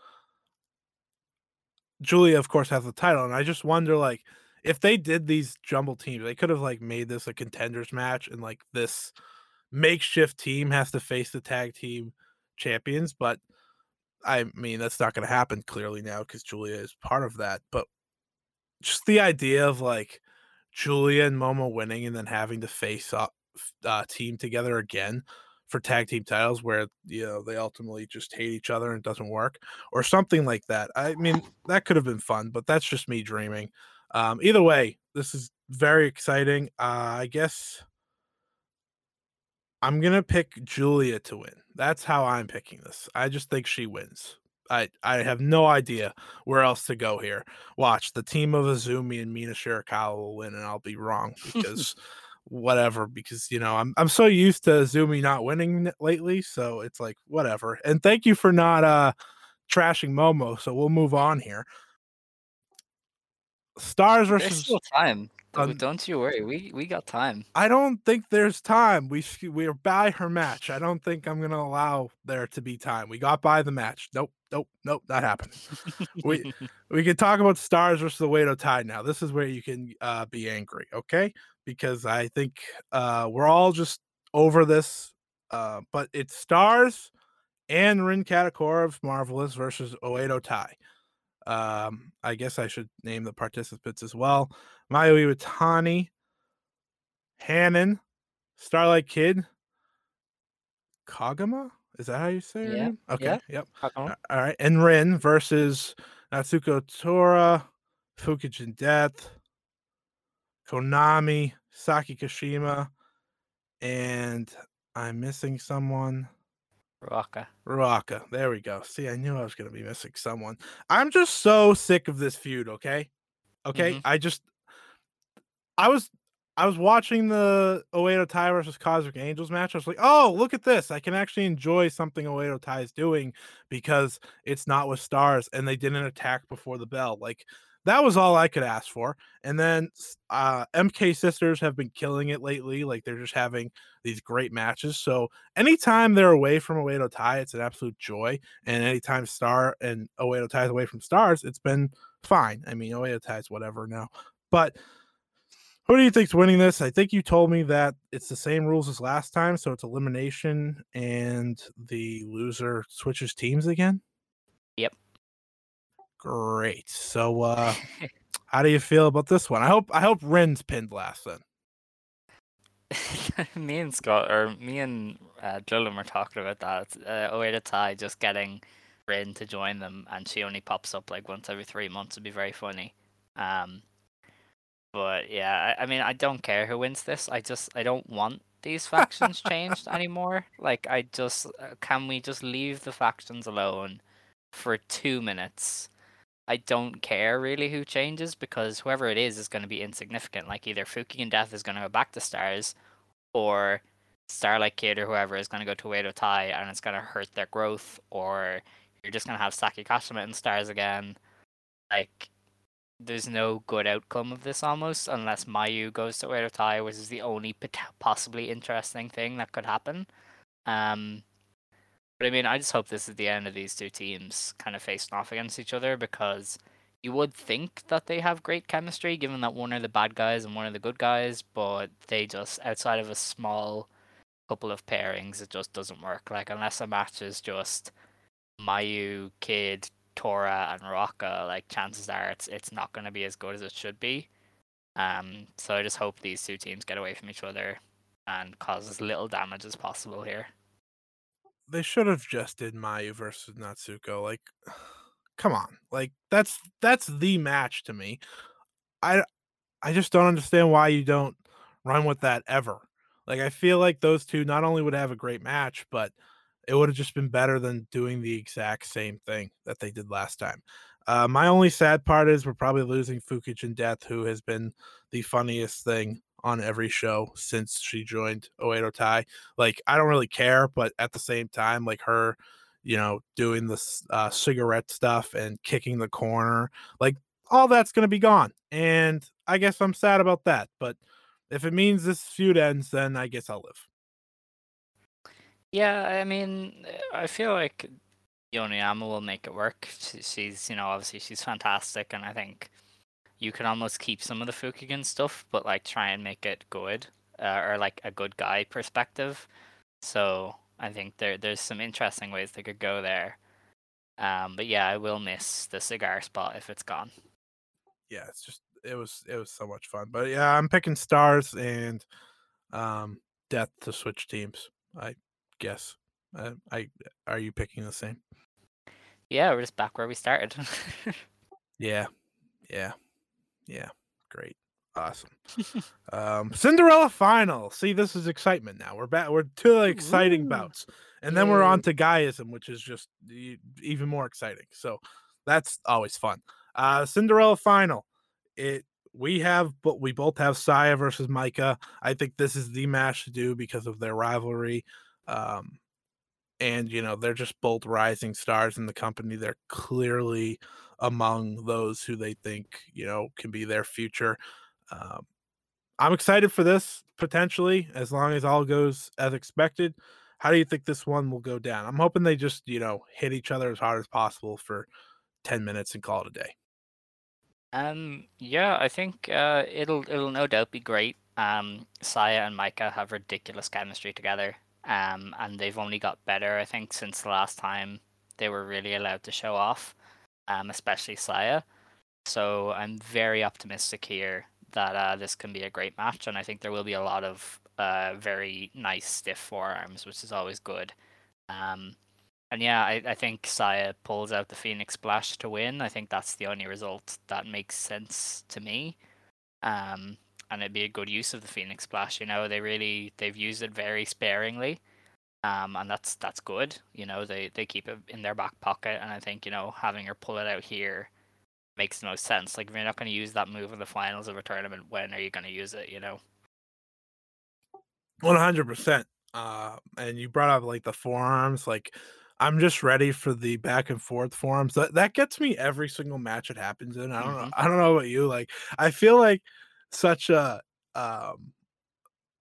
Giulia, of course, has the title, and I just wonder, like, if they did these jumble teams, they could have like made this a contenders match and like this makeshift team has to face the tag team champions, but I mean that's not going to happen clearly now because Giulia is part of that. But just the idea of like Giulia and Momo winning and then having to face up uh, team together again for tag team titles where you know they ultimately just hate each other and it doesn't work or something like that. I mean that could have been fun, but that's just me dreaming. Um, either way, this is very exciting. Uh, I guess I'm gonna pick Giulia to win. That's how I'm picking this. I just think she wins. I I have no idea where else to go here. Watch the team of Azumi and Mina Shirakawa will win, and I'll be wrong because whatever. Because you know I'm I'm so used to Azumi not winning lately, so it's like whatever. And thank you for not uh trashing Momo. So we'll move on here. Stars There's versus still time. Um, Don't- you worry. We we got time. I don't think there's time. We we are by her match. I don't think I'm gonna allow there to be time. We got by the match. Nope, nope, nope, not happening. we we can talk about stars versus the Oedo Tai now. This is where you can uh, be angry, okay? Because I think uh, we're all just over this. Uh, but it's stars and Rin Kadokura of Marvelous versus Oedo Tai. Um, I guess I should name the participants as well. Mayu Iwatani, Hanan, Starlight Kid, Koguma. Is that how you say it? Yeah. Okay. yeah. Yep. All right. And Rin versus Natsuko Tora, Fukigen Death, Konami, Saki Kashima, and I'm missing someone. Raka. Ruaka. There we go. See, I knew I was going to be missing someone. I'm just so sick of this feud, okay? Okay? Mhm. I just I was I was watching the Oedo Tai versus Cosmic Angels match. I was like, "Oh, look at this. I can actually enjoy something Oedo Tai is doing because it's not with stars and they didn't attack before the bell." Like that was all I could ask for. And then uh MK Sisters have been killing it lately. Like they're just having these great matches. So anytime they're away from Oedo Tai, it's an absolute joy. And anytime Star and Oedo Tai is away from Stars, it's been fine. I mean, Oedo Tai is whatever now. But who do you think's winning this? I think you told me that it's the same rules as last time, so it's elimination and the loser switches teams again. Great. So uh how do you feel about this one? I hope I hope Ren's pinned last then. me and Scott, or me and uh, Dylan were talking about that. Uh, Oedo Tai just getting Rin to join them, and she only pops up like once every three months would be very funny. Um, but yeah, I, I mean, I don't care who wins this. I just I don't want these factions changed anymore. Like, I just uh, can we just leave the factions alone for two minutes? I don't care really who changes because whoever it is is going to be insignificant. Like either Fukigen Death is going to go back to Stars, or Starlight Kid or whoever is going to go to Oedo Tai and it's going to hurt their growth, or you're just going to have Saki Kashima in Stars again. Like, there's no good outcome of this almost unless Mayu goes to Oedo Tai, which is the only possibly interesting thing that could happen. Um, but I mean, I just hope this is the end of these two teams kind of facing off against each other because you would think that they have great chemistry given that one are the bad guys and one are the good guys, but they just, outside of a small couple of pairings, it just doesn't work. Like, unless a match is just Mayu, Kid, Tora, and Rocka, like, chances are it's, it's not going to be as good as it should be. Um, so I just hope these two teams get away from each other and cause as little damage as possible here. They should have just did Mayu versus Natsuko. Like, come on. Like that's that's the match to me. I I just don't understand why you don't run with that ever. Like I feel like those two not only would have a great match, but it would have just been better than doing the exact same thing that they did last time. Uh, my only sad part is we're probably losing Fukigen Death, who has been the funniest thing on every show since she joined Oedo Tai. Like I don't really care, but at the same time, like her, you know, doing this uh, cigarette stuff and kicking the corner, like all that's gonna be gone. And I guess I'm sad about that. But if it means this feud ends, then I guess I'll live. Yeah, I mean, I feel like Yoneyama will make it work. She's, you know, obviously she's fantastic, and I think you can almost keep some of the Fukigen stuff, but like try and make it good uh, or like a good guy perspective. So I think there there's some interesting ways they could go there. Um, but yeah, I will miss the cigar spot if it's gone. Yeah, it's just it was it was so much fun. But yeah, I'm picking stars and um death to switch teams. I guess. Uh, I are you picking the same? Yeah, we're just back where we started. Yeah, yeah, yeah. Great, awesome. um, Cinderella final. See, this is excitement now. We're back. We're two exciting Woo. bouts, and then we're on to GAEAISM, which is just even more exciting. So that's always fun. Uh, Cinderella final. It we have, but we both have Saya versus Maika. I think this is the match to do because of their rivalry. Um, and you know they're just both rising stars in the company. They're clearly among those who they think you know can be their future. Um, I'm excited for this potentially, as long as all goes as expected. How do you think this one will go down? I'm hoping they just you know hit each other as hard as possible for 10 minutes and call it a day. Um, yeah, I think uh, it'll it'll no doubt be great. Um, Saya and Maika have ridiculous chemistry together. Um, and they've only got better, I think, since the last time they were really allowed to show off. Um, especially Saya. So I'm very optimistic here that uh, this can be a great match, and I think there will be a lot of uh, very nice stiff forearms, which is always good. Um, and yeah, I, I think Saya pulls out the Phoenix Splash to win. I think that's the only result that makes sense to me. Um, and it'd be a good use of the Phoenix Splash. You know, they really they've used it very sparingly, um, and that's that's good. You know, they they keep it in their back pocket, and I think you know having her pull it out here makes the most sense. Like if you're not going to use that move in the finals of a tournament, when are you going to use it? You know. One hundred percent. Uh, and you brought up like the forearms. Like, I'm just ready for the back and forth forearms. That that gets me every single match it happens in. I don't know. Mhm. I don't know about you. Like, I feel like such a um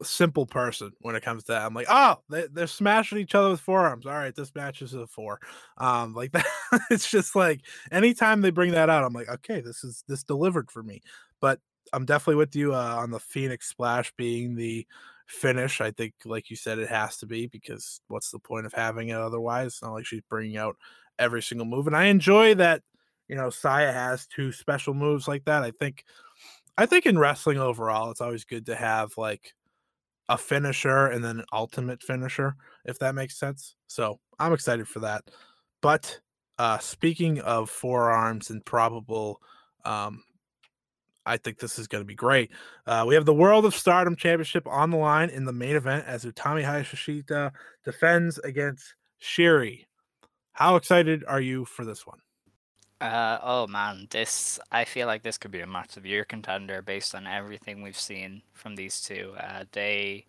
simple person when it comes to that. I'm like, oh, they, they're smashing each other with forearms. All right, this match is a four. Um, like that. it's just like anytime they bring that out, I'm like, okay, this is this delivered for me. But I'm definitely with you uh, on the Phoenix Splash being the finish. I think, like you said, it has to be because what's the point of having it otherwise? It's not like she's bringing out every single move, and I enjoy that. You know, Saya has two special moves like that. I think, I think in wrestling overall, it's always good to have like a finisher and then an ultimate finisher, if that makes sense. So I'm excited for that. But uh speaking of forearms and probable um I think this is going to be great. Uh, we have the World of Stardom Championship on the line in the main event as Utami Hayashishita defends against Syuri. How excited are you for this one? Uh, oh man, this I feel like this could be a match of year contender based on everything we've seen from these two. Uh, they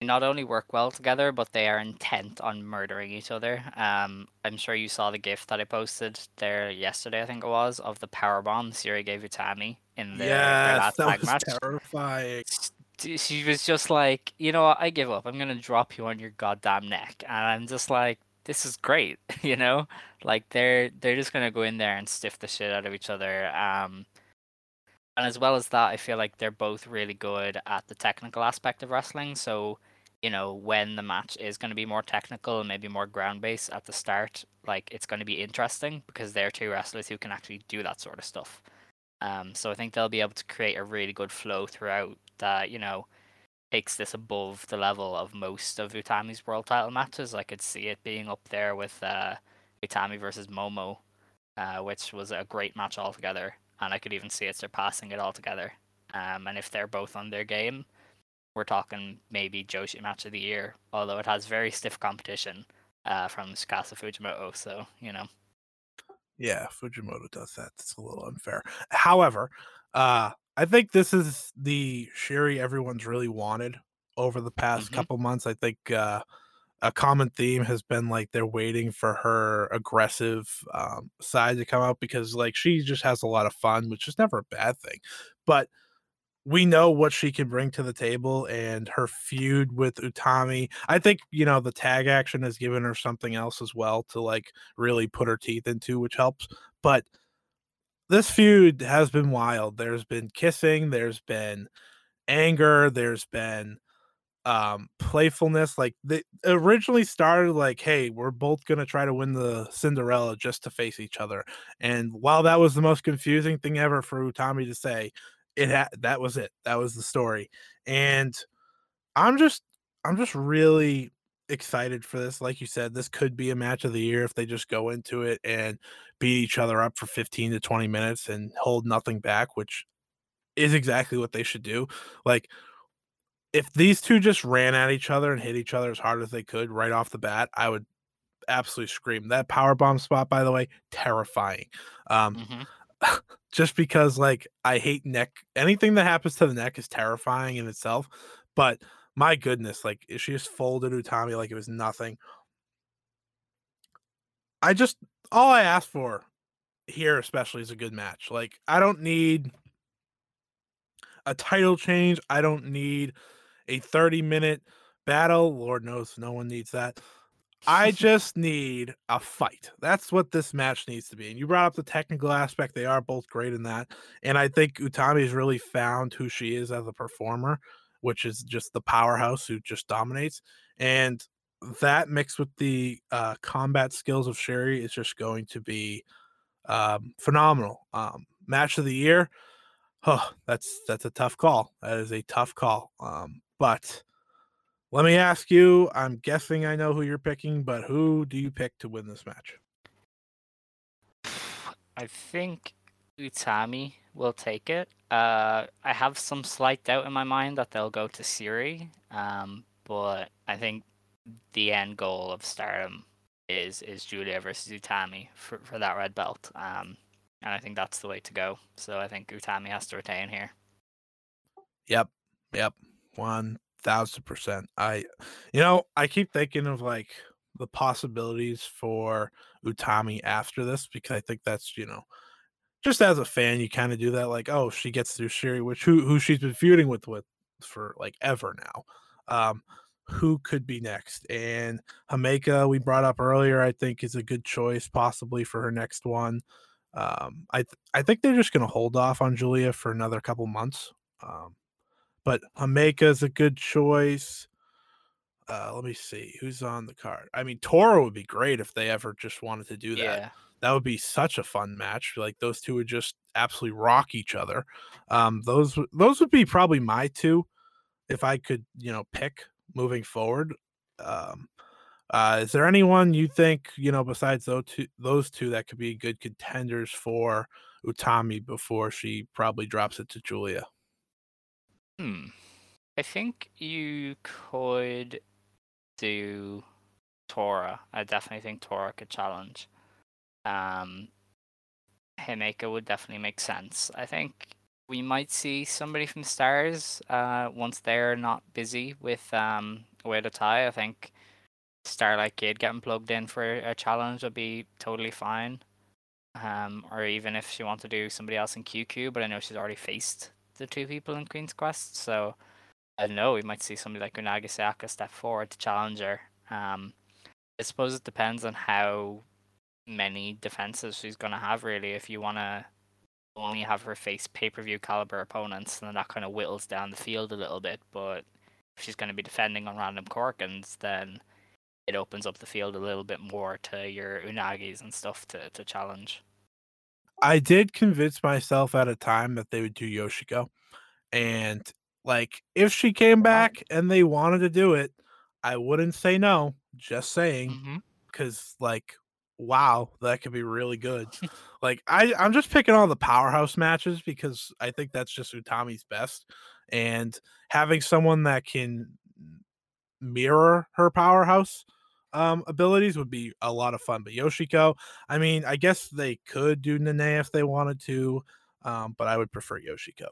not only work well together, but they are intent on murdering each other. Um, I'm sure you saw the gift that I posted there yesterday, I think it was, of the power bomb Syuri gave Utami in their, their yes, last that tag was match. terrifying. She was just like, you know what, I give up. I'm gonna drop you on your goddamn neck, and I'm just like, this is great, you know. Like they're they're just gonna go in there and stiff the shit out of each other. Um, and as well as that, I feel like they're both really good at the technical aspect of wrestling. So, you know, when the match is going to be more technical and maybe more ground based at the start, like it's going to be interesting because they're two wrestlers who can actually do that sort of stuff. Um, so I think they'll be able to create a really good flow throughout that, you know, takes this above the level of most of Utami's world title matches. I could see it being up there with uh, Utami versus Momo, uh, which was a great match altogether, and I could even see it surpassing it altogether. Um, and if they're both on their game, we're talking maybe Joshi match of the year, although it has very stiff competition uh, from Tsukasa Fujimoto. So you know, Yeah, Fujimoto does that. It's a little unfair. However, uh, I think this is the Syuri everyone's really wanted over the past Mhm. couple months. I think uh, a common theme has been like they're waiting for her aggressive um, side to come out because like she just has a lot of fun, which is never a bad thing. But we know what she can bring to the table and her feud with Utami. I think, you know, the tag action has given her something else as well to like really put her teeth into, which helps. But this feud has been wild. There's been kissing, there's been anger, there's been um playfulness like they originally started like hey we're both to try to win the cinderella just to face each other. And while that was the most confusing thing ever for utami to say it had that was it. That was the story. And i'm just i'm just really excited for this like you said this could be a match of the year if they just go into it and beat each other up for 15 to 20 minutes and hold nothing back which is exactly what they should do like if these two just ran at each other and hit each other as hard as they could right off the bat, I would absolutely scream. That power bomb spot, by the way, terrifying. Um, Mhm. just because like I hate neck anything that happens to the neck is terrifying in itself. But my goodness, like she just folded Utami like it was nothing. I just all I ask for here, especially, is a good match. Like I don't need a title change. I don't need a 30 minute battle. Lord knows no one needs that. I just need a fight. That's what this match needs to be. And you brought up the technical aspect. They are both great in that. And I think Utami's really found who she is as a performer, which is just the powerhouse who just dominates. And that mixed with the uh, combat skills of Syuri is just going to be um, phenomenal. Um, match of the year. Oh, that's that's a tough call. That is a tough call. Um, but let me ask you. I'm guessing I know who you're picking, but who do you pick to win this match? I think Utami will take it. Uh, I have some slight doubt in my mind that they'll go to Syuri, um, but I think the end goal of Stardom is is Giulia versus Utami for, for that red belt. Um, and I think that's the way to go. So I think Utami has to retain here. Yep, yep, one thousand percent. I, you know, I keep thinking of like the possibilities for Utami after this because I think that's you know, just as a fan, you kind of do that. Like, oh, she gets through Syuri, which who who she's been feuding with with for like ever now. Um, who could be next? And Himeka, we brought up earlier, I think is a good choice possibly for her next one. Um, I th- I think they're just gonna hold off on Giulia for another couple months. Um, but Himeka is a good choice. Uh, let me see who's on the card. I mean, Tora would be great if they ever just wanted to do that. Yeah. That would be such a fun match. Like those two would just absolutely rock each other. Um, those those would be probably my two if I could, you know, pick moving forward. Um, uh, is there anyone you think you know besides those two, those two that could be good contenders for Utami before she probably drops it to Giulia? Hmm. I think you could do Tora. I definitely think Tora could challenge. Um, would definitely make sense. I think we might see somebody from Stars uh, once they're not busy with um a tie. I think Starlight Kid getting plugged in for a challenge would be totally fine. Um, or even if she wants to do somebody else in QQ, but I know she's already faced the two people in Queen's Quest, so I don't know. We might see somebody like Unagi Sayaka step forward to challenge her. Um, I suppose it depends on how many defenses she's gonna have. Really, if you wanna only have her face pay per view caliber opponents, then that kind of whittles down the field a little bit. But if she's gonna be defending on random Korakuens, then it opens up the field a little bit more to your Unagis and stuff to, to challenge. I did convince myself at a time that they would do Yoshiko. And like if she came back and they wanted to do it, I wouldn't say no. Just saying. Mm-hmm. Cause like, wow, that could be really good. like I, I'm just picking all the powerhouse matches because I think that's just Utami's best. And having someone that can mirror her powerhouse um abilities would be a lot of fun. But Yoshiko, I mean, I guess they could do Nene if they wanted to, um, but I would prefer Yoshiko.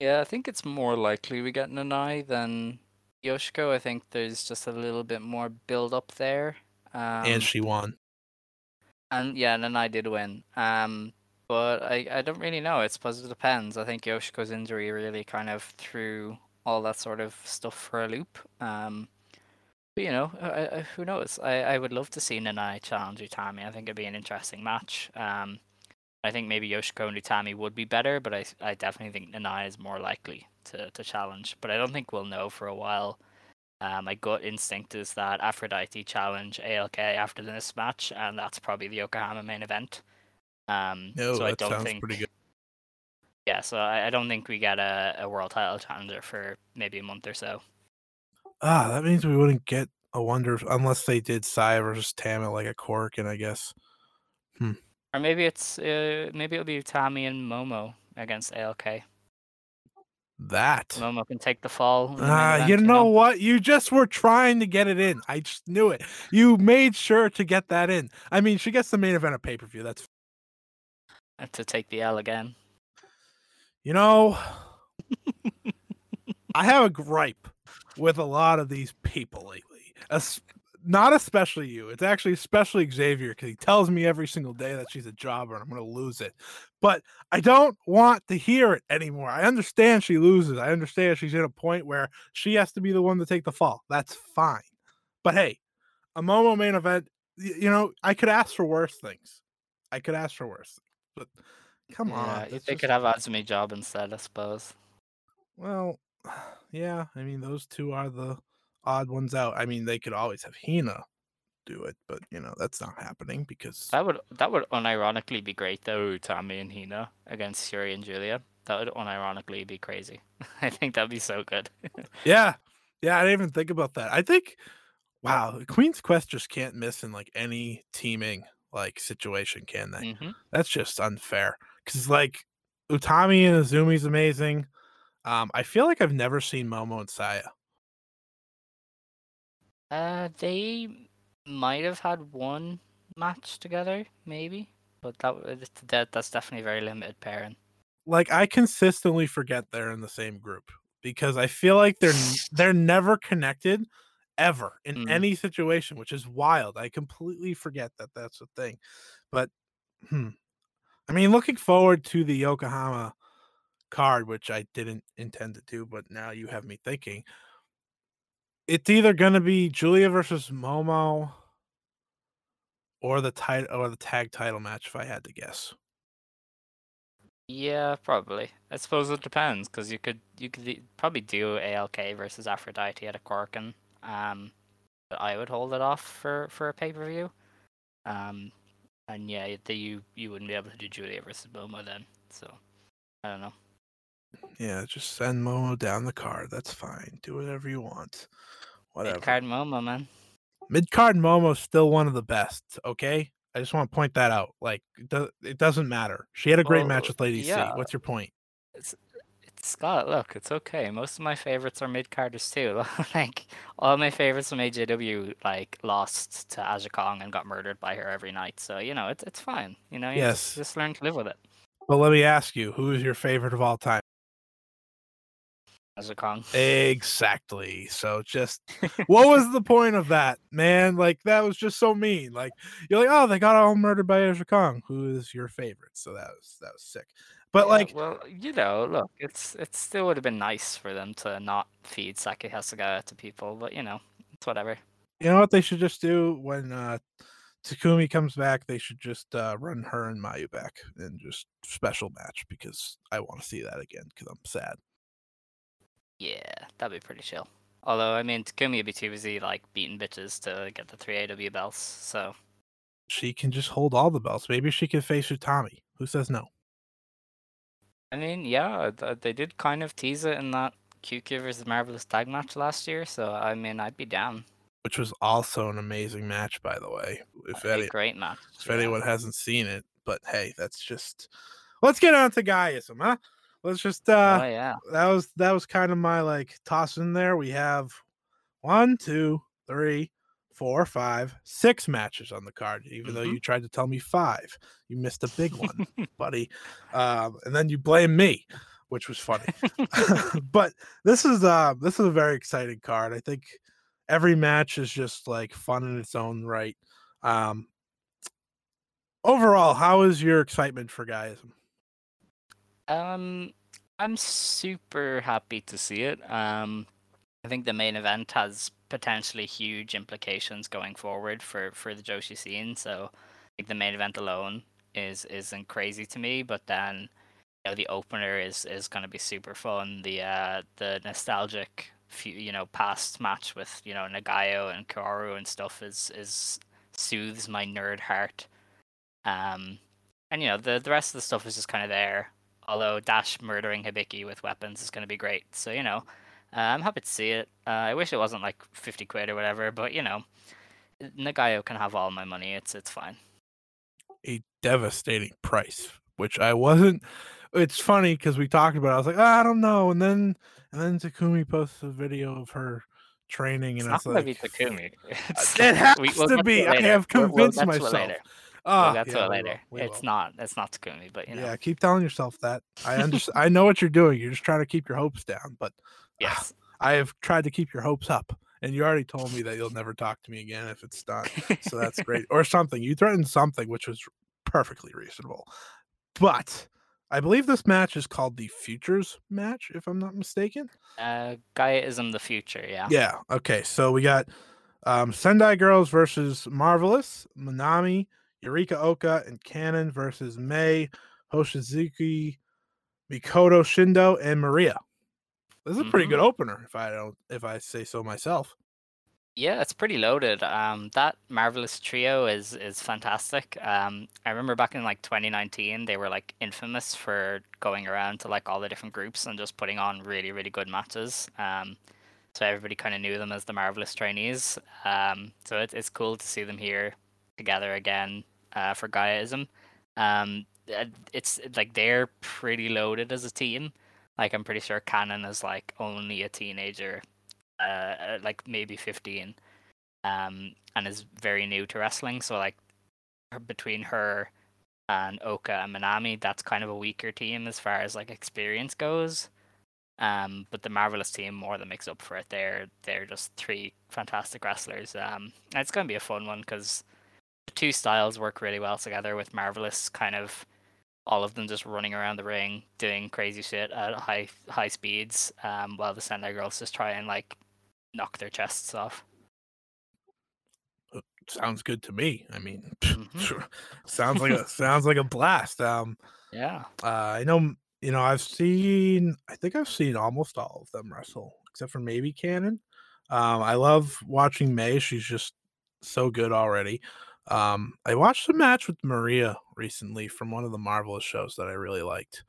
Yeah, I think it's more likely we get Nanae than Yoshiko. I think there's just a little bit more build up there. Um, and she won. And yeah, Nanae did win. Um, but I, I don't really know. I suppose it depends. I think Yoshiko's injury really kind of threw all that sort of stuff for a loop. Um, but you know, I, I, who knows? I, I would love to see Nanae challenge Utami. I think it'd be an interesting match. Um, I think maybe Yoshiko and Utami would be better, but I I definitely think Nanae is more likely to, to challenge. But I don't think we'll know for a while. Uh, my gut instinct is that Aphrodite challenge ALK after this match, and that's probably the Yokohama main event. Um, No, so I that sounds think, pretty good. yeah. So I, I don't think we get a, a world title challenger for maybe a month or so. Ah, that means we wouldn't get a wonder unless they did Saya versus Tam at like a cork, and I guess Or maybe it's uh, maybe it'll be Tommy and Momo against ALK. That. Momo can take the fall. Ah, you know what? You just were trying to get it in. I just knew it. You made sure to get that in. I mean, she gets the main event of pay per view. That's to take the L again. you know. I have a gripe with a lot of these people lately. Not especially you. It's actually especially Xavier because he tells me every single day that she's a jobber and I'm going to lose it. But I don't want to hear it anymore. I understand she loses. I understand she's at a point where she has to be the one to take the fall. That's fine. But hey, a Momo main event, you know, I could ask for worse things. I could ask for worse. But come on. Yeah, that's they just- could have Azumi job instead, I suppose. well, yeah. I mean, those two are the odd ones out. I mean, they could always have Hina do it, but you know that's not happening because That would that would unironically be great though, Tommy and Hina against Syuri and Giulia. That would unironically be crazy. I think that'd be so good. yeah, yeah. I didn't even think about that. I think, wow, Queen's Quest just can't miss in like any teaming like situation, can they? hmm That's just unfair. Because like Utami and Azumi's amazing. Um, I feel like I've never seen Momo and Saya. Uh, they might have had one match together, maybe, but that that that's definitely very limited pairing. like I consistently forget they're in the same group because I feel like they're they're never connected ever in Mm. any situation, which is wild. I completely forget that that's a thing. But hmm. I mean, looking forward to the Yokohama card, which I didn't intend to do, but now you have me thinking. It's either going to be Giulia versus Momo or the title or the tag title match if I had to guess. Yeah, probably. I suppose it depends because you could you could probably do ALK versus Aphrodite at a Korakuen. Um, but I would hold it off for for a pay per view. Um, and yeah, the, you you wouldn't be able to do Giulia versus Momo then. So I don't know. Yeah, just send Momo down the card. That's fine. Do whatever you want. Whatever. Mid card Momo, man. Mid card Momo's still one of the best. Okay, I just want to point that out. Like, it, do- it doesn't matter. She had a great match oh, with Lady yeah. C. What's your point? It's it's Scott. Look, it's okay. Most of my favorites are mid carders too. like all my favorites from AJW like lost to Aja Kong and got murdered by her every night. So you know it's it's fine. You know, you Yes. just, just learn to live with it. Well, let me ask you, who is your favorite of all time? Aja Kong. Exactly. So just what was the point of that, man? Like that was just so mean. Like you're like, oh, they got all murdered by Aja Kong. Who is your favorite? So that was that was sick. But Yeah, like, well, you know, look, it's it still would have been nice for them to not feed Saki Hasegawa to people, but you know, it's whatever. you know what they should just do when uh Takumi comes back, they should just uh, run her and Mayu back and just special match because I want to see that again because I'm sad. Yeah, that'd be pretty chill. Although, I mean, Takumi would be too busy like beating bitches to get the three AW belts. So She can just hold all the belts. Maybe she can face Utami. Who says no? I mean, yeah, they did kind of tease it in that QQ versus Marvelous tag match last year. So I mean, I'd be down. Which was also an amazing match, by the way. If, any, a great match. if yeah. anyone hasn't seen it, but hey, that's just. Let's get on to GAEAISM, huh? Let's just. uh oh yeah. That was that was kind of my like toss in there. We have one, two, three, four, five, six matches on the card. Even though Mhm. you tried to tell me five, you missed a big one, buddy. Um, and then you blame me, which was funny. but this is uh this is a very exciting card. I think every match is just like fun in its own right. Um overall, how is your excitement for GAEAISM? Um, I'm super happy to see it. Um, I think the main event has potentially huge implications going forward for for the Joshi scene. So, think the main event alone is isn't crazy to me, but then you know the opener is is going to be super fun. The uh the nostalgic few you know past match with you know Nagayo and Kaoru and stuff is is soothes my nerd heart. Um, and you know the the rest of the stuff is just kind of there. Although Dash murdering Hibiki with weapons is going to be great. So you know, uh, I'm happy to see it. Uh, I wish it wasn't like 50 quid or whatever, but you know, Nagayo can have all my money. It's it's fine. A devastating price, which I wasn't. It's funny because we talked about. It. I was like, oh, I don't know, and then and then Takumi posts a video of her training, It's and not it's going to like, be Takumi. It's- it has we- we'll to be. I later. have We'll- we'll convinced get myself. Ah, get to yeah, it later. will, it's will. not. It's not Takumi, but you know. Yeah, keep telling yourself that. I understand. I know what you're doing. You're just trying to keep your hopes down, but Yes. I have tried to keep your hopes up. And you already told me that you'll never talk to me again if it's done. So that's great. Or something. You threatened something, which was perfectly reasonable. But I believe this match is called the Futures match, if I'm not mistaken. Uh, GAEAISM the future. Yeah. Yeah. Okay. So we got um, Sendai Girls versus Marvelous, Manami, Yurika Oka, and Kanon versus Mei, Hoshizuki, Mikoto Shindo, and Maria. This is a pretty good Mhm. opener, if I don't, if I say so myself. Yeah, it's pretty loaded. Um, that marvelous trio is is fantastic. Um, I remember back in like 2019, they were like infamous for going around to like all the different groups and just putting on really really good matches. Um, so everybody kind of knew them as the marvelous trainees. Um, so it, it's cool to see them here together again uh, for GAEAISM. Um, it's like they're pretty loaded as a team. Like I'm pretty sure Kanon is like only a teenager uh, uh, like maybe 15 um and is very new to wrestling so like between her and Oka and Manami that's kind of a weaker team as far as like experience goes um but the marvelous team more than makes up for it they're they're just three fantastic wrestlers um it's to be a fun one because the two styles work really well together with marvelous kind of all of them just running around the ring doing crazy shit at high high speeds um while the Sendai girls just try and like knock their chests off. Sounds good to me. I mean, Mhm. sounds like a sounds like a blast. Um, Yeah. uh, I know, you know, I've seen, I think I've seen almost all of them wrestle, except for maybe Kanon. Um, I love watching Mei. She's just so good already. Um, I watched a match with Maria recently from one of the Marvelous shows that I really liked.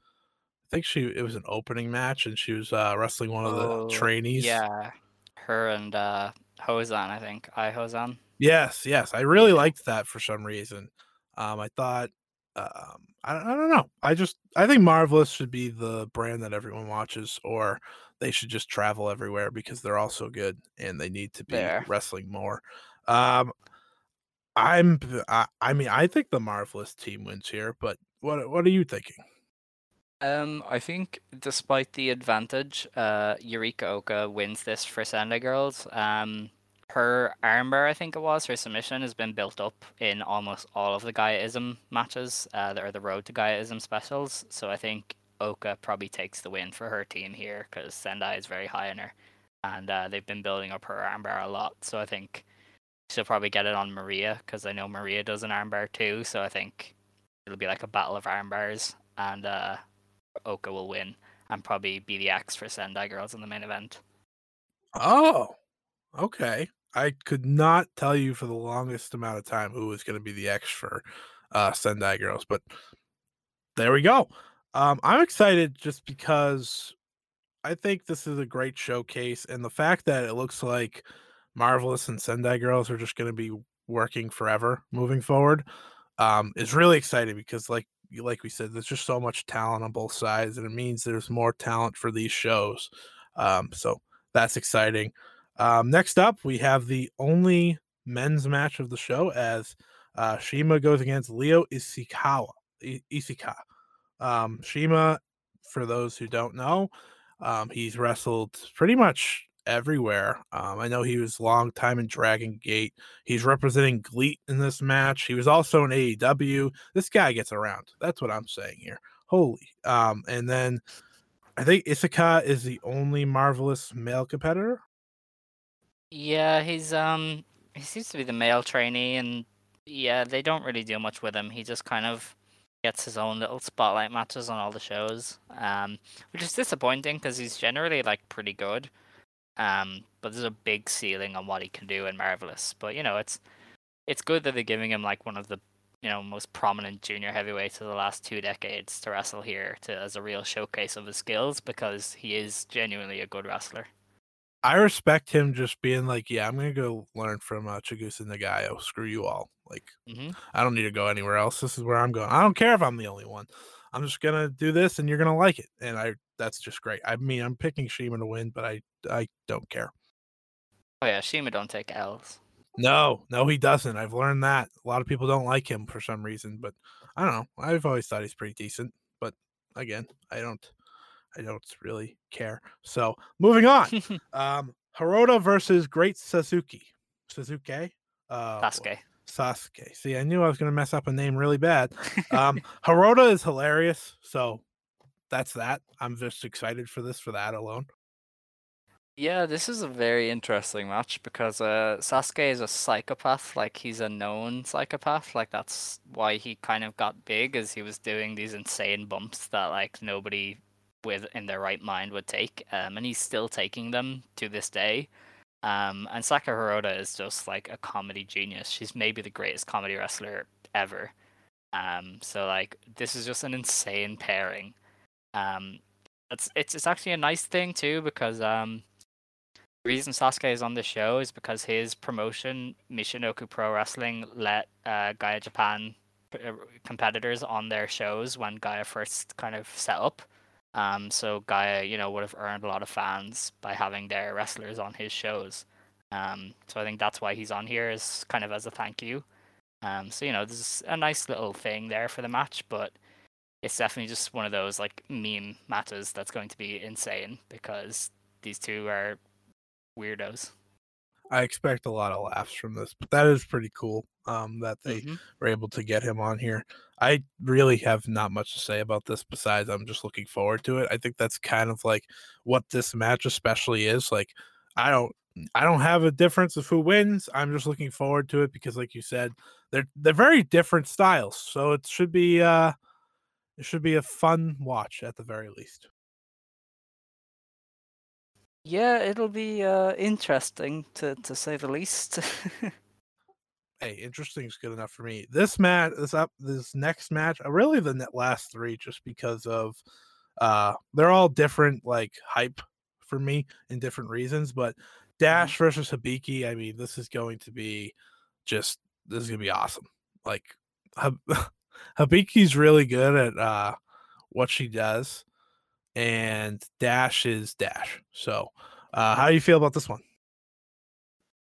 I think she it was an opening match and she was uh, wrestling one of the Oh, trainees. Yeah. Her and uh Houzan, I think. I Houzan. Yes, yes, I really Yeah. liked that for some reason. Um, I thought, um, I, I don't know. I just I think Marvelous should be the brand that everyone watches, or they should just travel everywhere because they're all so good and they need to be Fair. wrestling more. Um, I'm, I, I mean, I think the Marvelous team wins here, but what what are you thinking? Um, I think despite the advantage, uh, Yurika Oka wins this for Sendai Girls. Um, her armbar, I think it was, her submission has been built up in almost all of the GAEAISM matches, uh, that are the Road to GAEAISM specials. So I think Oka probably takes the win for her team here because Sendai is very high on her, and uh, they've been building up her armbar a lot. So I think she'll probably get it on Maria because I know Maria does an armbar too. So I think it'll be like a battle of armbars, and uh, Oka will win and probably be the X for Sendai Girls in the main event. Oh, okay. I could not tell you for the longest amount of time who was going to be the X for uh, Sendai Girls, but there we go. Um, I'm excited just because I think this is a great showcase, and the fact that it looks like Marvelous and Sendai Girls are just going to be working forever moving forward um, is really exciting because, like like we said, there's just so much talent on both sides, and it means there's more talent for these shows. Um, so that's exciting. Um, next up, we have the only men's match of the show as uh, CIMA goes against Leo Isikawa. I- Ishika. Um, CIMA, for those who don't know, um, he's wrestled pretty much everywhere. Um, I know he was long time in Dragon Gate. He's representing GLEAT in this match. He was also in AEW. This guy gets around. That's what I'm saying here. Holy. Um, and then I think Isaka is the only marvelous male competitor. Yeah, he's um he seems to be the male trainee and yeah, they don't really do much with him. He just kind of gets his own little spotlight matches on all the shows, um, which is disappointing because he's generally like pretty good. Um, but there's a big ceiling on what he can do in Marvelous. But you know, it's it's good that they're giving him like one of the you know most prominent junior heavyweights of the last two decades to wrestle here to as a real showcase of his skills because he is genuinely a good wrestler. I respect him just being like, yeah, I'm gonna go learn from uh, Chigusa Nagayo. Screw you all. Like, hmm I don't need to go anywhere else. This is where I'm going. I don't care if I'm the only one. I'm just gonna do this, and you're gonna like it. And I, that's just great. I mean, I'm picking CIMA to win, but I, I don't care. Oh yeah, CIMA don't take L's. No, no, he doesn't. I've learned that. A lot of people don't like him for some reason, but I don't know. I've always thought he's pretty decent, but again, I don't I don't really care. So, moving on. um Hirota versus Great Suzuki, Sasuke? Uh Sasuke. Sasuke. See, I knew I was going to mess up a name really bad. Um Hirota is hilarious, so that's that. I'm just excited for this for that alone. Yeah, this is a very interesting match because uh, Sasuke is a psychopath. Like he's a known psychopath. Like that's why he kind of got big, as he was doing these insane bumps that like nobody with in their right mind would take. Um, and he's still taking them to this day. Um, and Saka Hirota is just like a comedy genius. She's maybe the greatest comedy wrestler ever. Um, so like this is just an insane pairing. Um, it's it's it's actually a nice thing too because um the reason Sasuke is on the show is because his promotion, Michinoku Pro Wrestling, let uh, GAEA Japan uh, competitors on their shows when GAEA first kind of set up. Um, so GAEA, you know, would have earned a lot of fans by having their wrestlers on his shows. Um, so I think that's why he's on here, is kind of as a thank you. Um, so you know, there's a nice little thing there for the match, but it's definitely just one of those like meme matches that's going to be insane because these two are weirdos. I expect a lot of laughs from this, but that is pretty cool. Um, that they Mhm. were able to get him on here. I really have not much to say about this besides I'm just looking forward to it. I think that's kind of like what this match especially is. Like I don't I don't have a difference of who wins. I'm just looking forward to it because like you said, they're they're very different styles. So it should be uh it should be a fun watch at the very least. Yeah, it'll be uh, interesting to to say the least. hey, interesting is good enough for me. This match, this up, this next match, really the last three, just because of, uh, they're all different, like hype for me in different reasons. But Dash versus Hibiki, I mean, this is going to be just this is gonna be awesome. Like, Hibiki's really good at uh what she does, and Dash is Dash. So, uh, how do you feel about this one?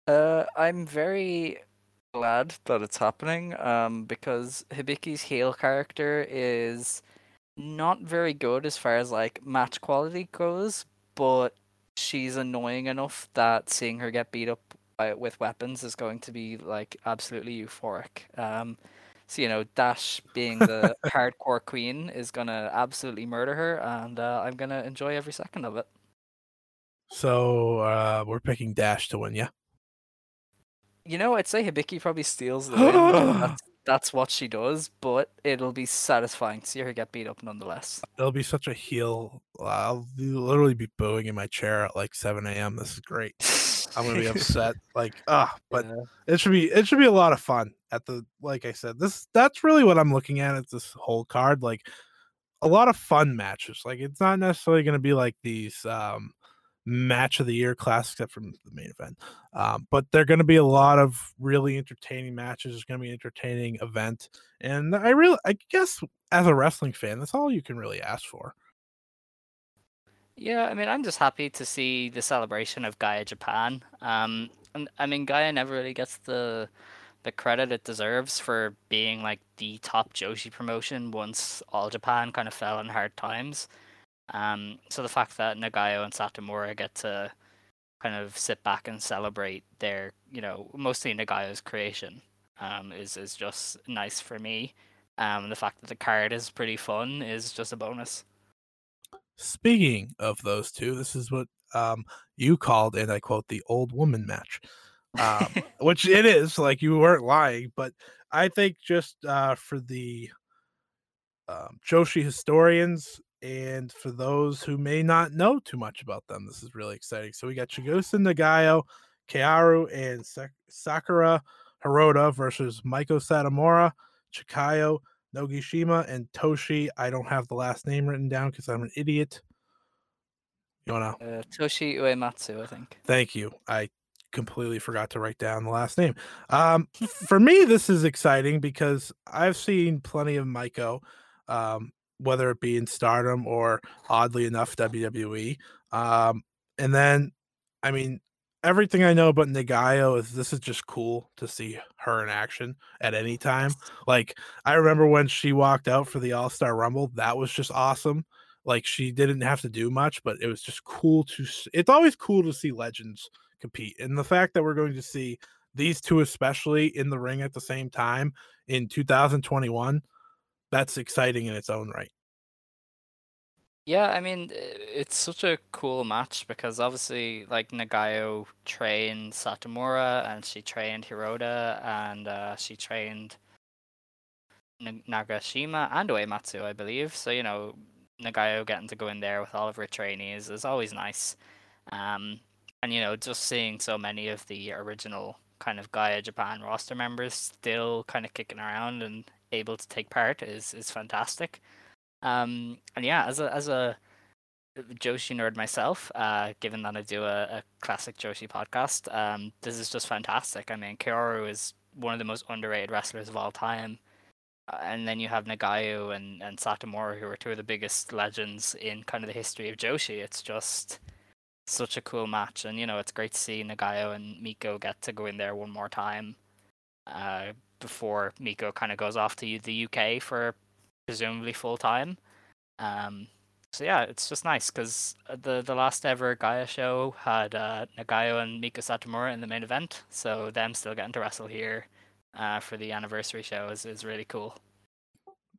uh, I'm very glad that it's happening. Um, because Hibiki's heel character is not very good as far as like match quality goes, but she's annoying enough that seeing her get beat up by, with weapons is going to be like absolutely euphoric. Um, so you know, Dash being the hardcore queen is gonna absolutely murder her, and uh, I'm gonna enjoy every second of it. So, uh, we're picking Dash to win, yeah. You know, I'd say Hibiki probably steals the win. that's, that's what she does, but it'll be satisfying to see her get beat up nonetheless. It'll be such a heel. I'll literally be booing in my chair at like 7 a.m. This is great. I'm gonna be upset. Like, ah, but Yeah. it should be it should be a lot of fun at the like I said. This that's really what I'm looking at at this whole card. Like a lot of fun matches. Like it's not necessarily gonna be like these um match of the year class except from the main event. Um, but they're gonna be a lot of really entertaining matches. It's gonna be an entertaining event. And I really I guess as a wrestling fan, that's all you can really ask for. Yeah, I mean, I'm just happy to see the celebration of GAEA Japan. Um, and I mean, GAEA never really gets the the credit it deserves for being like the top Joshi promotion once All Japan kind of fell in hard times. Um, so the fact that Nagayo and Satomura get to kind of sit back and celebrate their, you know, mostly Nagayo's creation, um, is is just nice for me. Um, the fact that the card is pretty fun is just a bonus. Speaking of those two, this is what um, you called, and I quote, the old woman match, um, which it is. Like you weren't lying, but I think just uh, for the um, Joshi historians. And for those who may not know too much about them, this is really exciting. So we got Chigusa Nagayo, Kaoru, and Sak- Sakura Hirota versus Meiko Satomura, Chikayo, Nagashima, and Toshie. I don't have the last name written down because I'm an idiot. You wanna? Uh, Toshie Uematsu, I think. Thank you. I completely forgot to write down the last name. Um, for me, this is exciting because I've seen plenty of Meiko, um, whether it be in Stardom or oddly enough WWE. Um, and then, I mean, everything I know about Nagayo is this is just cool to see her in action at any time. Like I remember when she walked out for the All Star Rumble, that was just awesome. Like she didn't have to do much, but it was just cool to. It's always cool to see legends compete, and the fact that we're going to see these two, especially in the ring at the same time in 2021, that's exciting in its own right. Yeah, I mean, it's such a cool match because obviously, like Nagayo trained Satomura and she trained Hirota and uh, she trained N- Nagashima and Uematsu, I believe. So you know, Nagayo getting to go in there with all of her trainees is always nice. Um, and you know, just seeing so many of the original kind of GAEA Japan roster members still kind of kicking around and able to take part is is fantastic. Um, and yeah, as a as a Joshi nerd myself, uh, given that I do a, a classic Joshi podcast, um, this is just fantastic. I mean, Kaoru is one of the most underrated wrestlers of all time. Uh, and then you have Nagayo and, and Satomura, who are two of the biggest legends in kind of the history of Joshi. It's just such a cool match. And, you know, it's great to see Nagayo and Meiko get to go in there one more time uh, before Meiko kind of goes off to the UK for presumably full time. Um, so yeah, it's just nice because the the last ever GAEA show had uh, Nagayo and Meiko Satomura in the main event, so them still getting to wrestle here uh, for the anniversary show is, is really cool.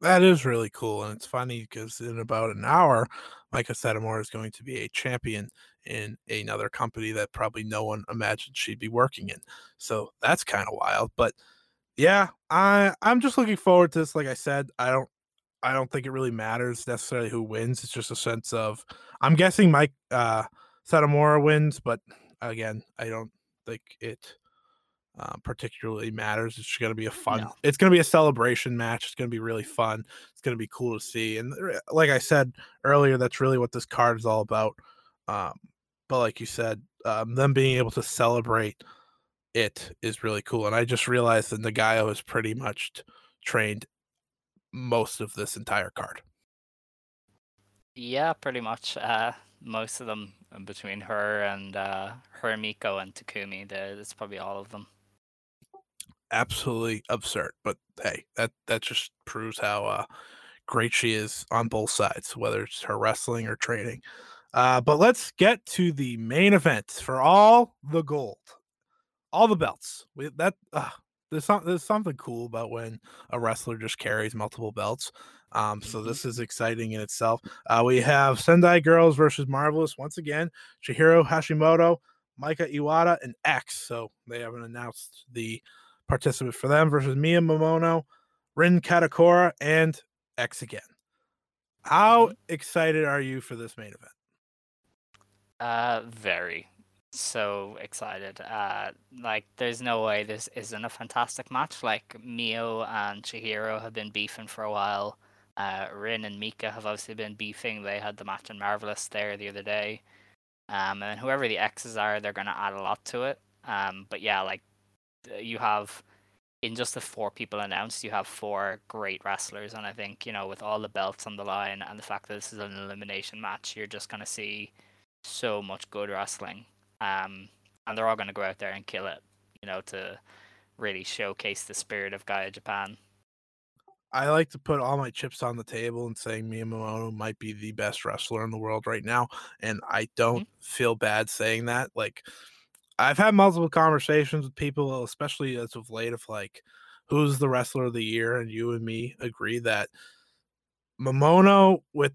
That is really cool, and it's funny because in about an hour, Meiko Satomura is going to be a champion in another company that probably no one imagined she'd be working in. So that's kind of wild. But yeah, I I'm just looking forward to this. Like I said, I don't I don't think it really matters necessarily who wins. It's just a sense of I'm guessing Mike uh Satomura wins, but again, I don't think it uh, particularly matters. It's going to be a fun. No. It's going to be a celebration match. It's going to be really fun. It's going to be cool to see. And like I said earlier, that's really what this card is all about. Um, but like you said, um, them being able to celebrate it is really cool. And I just realized that Nagayo is pretty much trained most of this entire card. Yeah, pretty much. Uh, most of them uh, between her and uh, her, Meiko, and Takumi. That's probably all of them. Absolutely absurd. But hey, that that just proves how uh, great she is on both sides, whether it's her wrestling or training. Uh, but let's get to the main event for all the gold, all the belts. We, that uh, there's some, there's something cool about when a wrestler just carries multiple belts. Um, so Mhm. this is exciting in itself. Uh, we have Sendai Girls versus Marvelous once again. Chihiro Hashimoto, Mika Iwata, and X. So they haven't announced the participant for them versus Mio Momono, Rin Kadokura, and X again. How excited are you for this main event? Uh, very. So excited. Uh, like, there's no way this isn't a fantastic match. Like, Mio and Chihiro have been beefing for a while. Uh, Rin and Mika have obviously been beefing. They had the match in Marvelous there the other day. Um, and whoever the X's are, they're going to add a lot to it. Um, but yeah, like, you have, in just the four people announced, you have four great wrestlers. And I think, you know, with all the belts on the line and the fact that this is an elimination match, you're just going to see so much good wrestling. Um, and they're all going to go out there and kill it, you know, to really showcase the spirit of GAEA Japan. I like to put all my chips on the table and saying Mio Momono might be the best wrestler in the world right now. And I don't feel bad saying that. Like, I've had multiple conversations with people, especially as of late, of like, who's the wrestler of the year? And you and me agree that Momono, with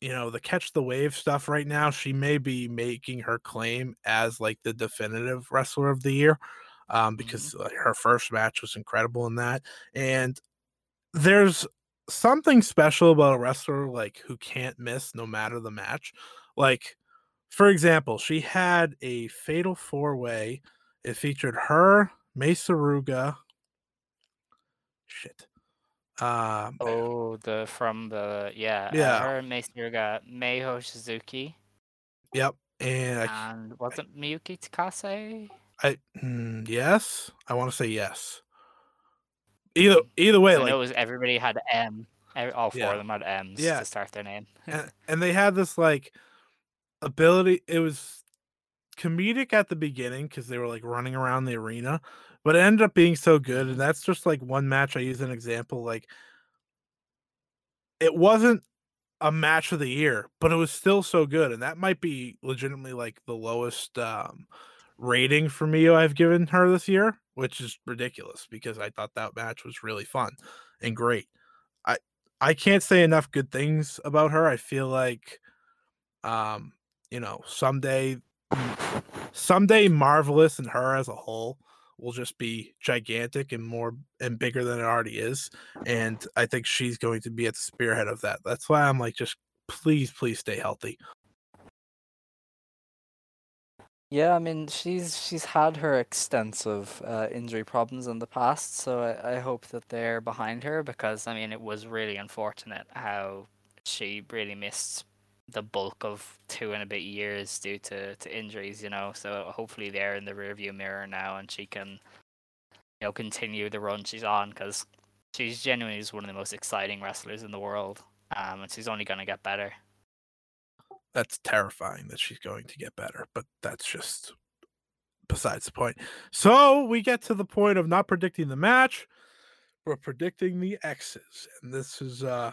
you know the catch the wave stuff right now, she may be making her claim as like the definitive wrestler of the year, um, because uh, her first match was incredible in that, and there's something special about a wrestler like who can't miss no matter the match. Like, for example, she had a fatal four way. It featured her, Mesa Ruga. Shit. Um, Oh, the from the yeah, Yeah. Her and Mason got Meiho Suzuki Yep. And I, and wasn't Miyuki Takase? I mm, yes, I want to say yes. Either either way, like it was everybody had M. All four Yeah. of them had M's Yeah. to start their name. and, and they had this like ability it was comedic at the beginning because they were like running around the arena but it ended up being so good and that's just like one match i use an example like it wasn't a match of the year but it was still so good and that might be legitimately like the lowest um rating for me i've given her this year which is ridiculous because i thought that match was really fun and great. I i can't say enough good things about her i feel like um you know someday someday marvelous and her as a whole will just be gigantic and more and bigger than it already is and i think she's going to be at the spearhead of that. That's why i'm like just please please stay healthy. Yeah, I mean she's she's had her extensive uh, injury problems in the past, so I, I hope that they're behind her because because I mean it was really unfortunate how she really missed the bulk of two and a bit years due to, to injuries, you know. So hopefully they're in the rearview mirror now and she can, you know, continue the run she's on because she's genuinely is one of the most exciting wrestlers in the world. Um, and she's only going to get better. that's terrifying that she's going to get better but that's just besides the point so we get to the point of not predicting the match we're predicting the x's and this is uh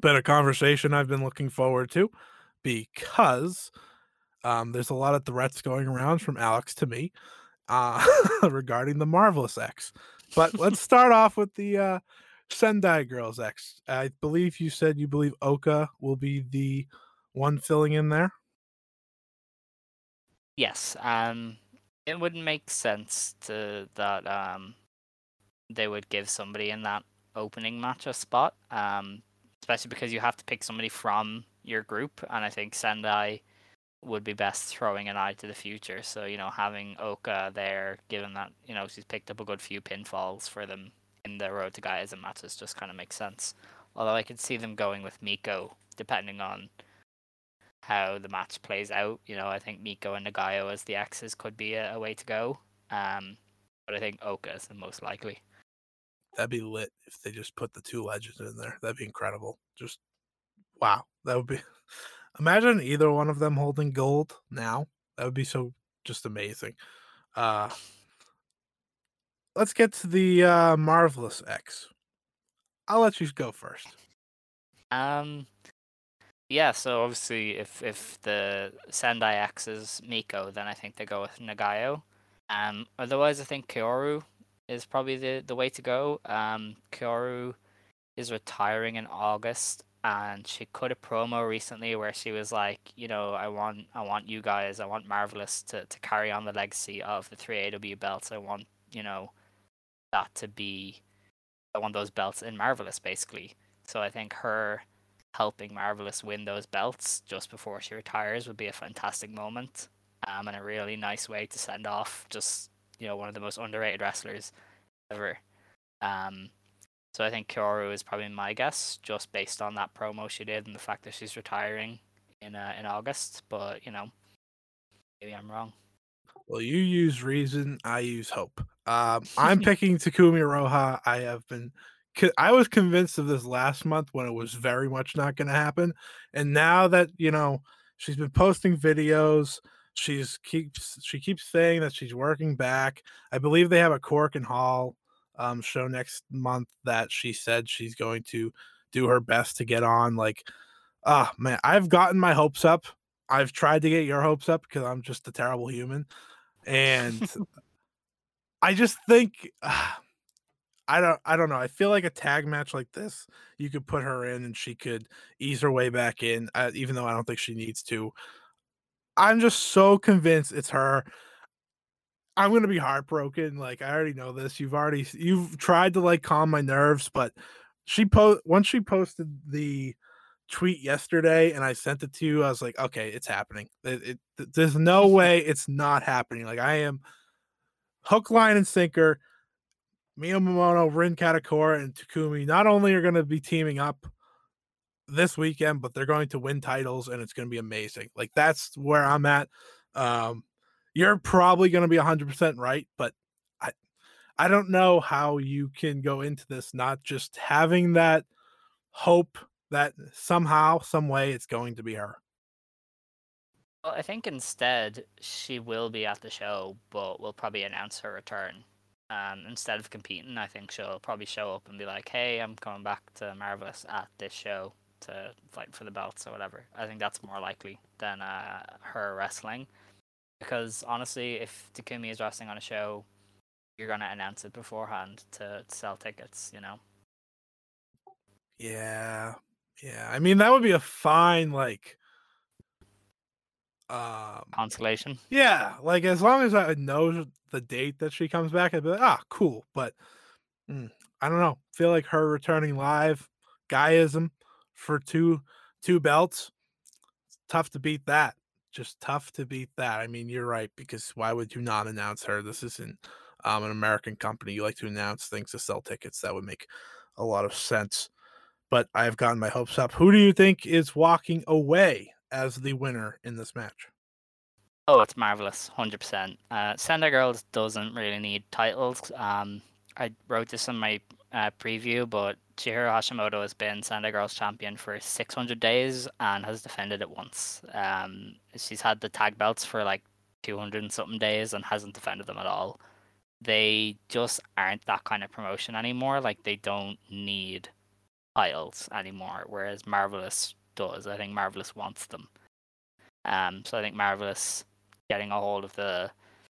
been a conversation i've been looking forward to because um there's a lot of threats going around from alex to me uh regarding the marvelous x. But let's start off with the uh sendai girls x. I believe you said you believe oka will be the one filling in there? Yes, um, it wouldn't make sense to that um, they would give somebody in that opening match a spot, um, especially because you have to pick somebody from your group, and I think Sendai would be best throwing an eye to the future. So you know, having Oka there, given that you know she's picked up a good few pinfalls for them in the Road to GAEAISM matches, just kind of makes sense. Although I could see them going with Meiko, depending on how the match plays out. You know, I think Meiko and Nagayo as the X's could be a, a way to go. Um, but I think Oka is the most likely. That'd be lit if they just put the two legends in there that'd be incredible just wow that would be imagine either one of them holding gold now that would be so just amazing uh let's get to the uh marvelous x i'll let you go first Um, yeah. So obviously, if if the Sendai X is Meiko, then I think they go with Nagayo. Um, otherwise, I think Kaoru is probably the the way to go. Um, Kaoru is retiring in August, and she cut a promo recently where she was like, you know, I want I want you guys, I want Marvelous to to carry on the legacy of the three AW belts. I want you know that to be I want those belts in Marvelous basically. So I think her helping Marvelous win those belts just before she retires would be a fantastic moment. Um, and a really nice way to send off just you know one of the most underrated wrestlers ever. Um, so I think Kaoru is probably my guess, just based on that promo she did and the fact that she's retiring in uh, in August. But you know, maybe I'm wrong. well you use reason i use hope um i'm picking Takumi Iroha i have been i was convinced of this last month when it was very much not going to happen and now that you know she's been posting videos she's keeps she keeps saying that she's working back i believe they have a Korakuen Hall um show next month that she said she's going to do her best to get on like ah man i've gotten my hopes up i've tried to get your hopes up because i'm just a terrible human and i just think ah, I don't I don't know. I feel like a tag match like this, you could put her in and she could ease her way back in, uh, even though I don't think she needs to. I'm just so convinced it's her. I'm gonna be heartbroken. Like I already know this. You've already you've tried to like calm my nerves, but she post once she posted the tweet yesterday and I sent it to you, I was like, okay, it's happening. It, it, there's no mm-hmm. way it's not happening. Like I am hook, line, and sinker. Mio Momono, Rin Kadokura, and Takumi not only are going to be teaming up this weekend, but they're going to win titles and it's going to be amazing. Like that's where I'm at. Um, you're probably going to be 100% right, but I I don't know how you can go into this not just having that hope that somehow, some way, it's going to be her. Well, I think instead she will be at the show, but we'll probably announce her return. Um, instead of competing, I think she'll probably show up and be like, "Hey, I'm coming back to Marvelous at this show to fight for the belts or whatever." I think that's more likely than uh, her wrestling, because honestly, if Takumi is wrestling on a show, you're gonna announce it beforehand to, sell tickets. You know. Yeah, yeah. I mean, that would be a fine like um Consolation. yeah, like as long as I know the date that she comes back, I'd be like, ah, cool. But mm, I don't know. Feel like her returning live, GAEAISM for two two belts. Tough to beat that. Just tough to beat that. I mean, you're right because why would you not announce her? This isn't um, an American company. You like to announce things to sell tickets. That would make a lot of sense. But I've gotten my hopes up. Who do you think is walking away as the winner in this match? Oh, it's marvelous, hundred percent. Uh, Sendai Girls doesn't really need titles. Um, I wrote this in my uh, preview, but Chihiro Hashimoto has been Sendai Girls champion for 600 days and has defended it once. Um, she's had the tag belts for like 200 and something days and hasn't defended them at all. They just aren't that kind of promotion anymore. Like they don't need titles anymore, whereas Marvelous does. I think Marvelous wants them. Um, so I think Marvelous getting a hold of the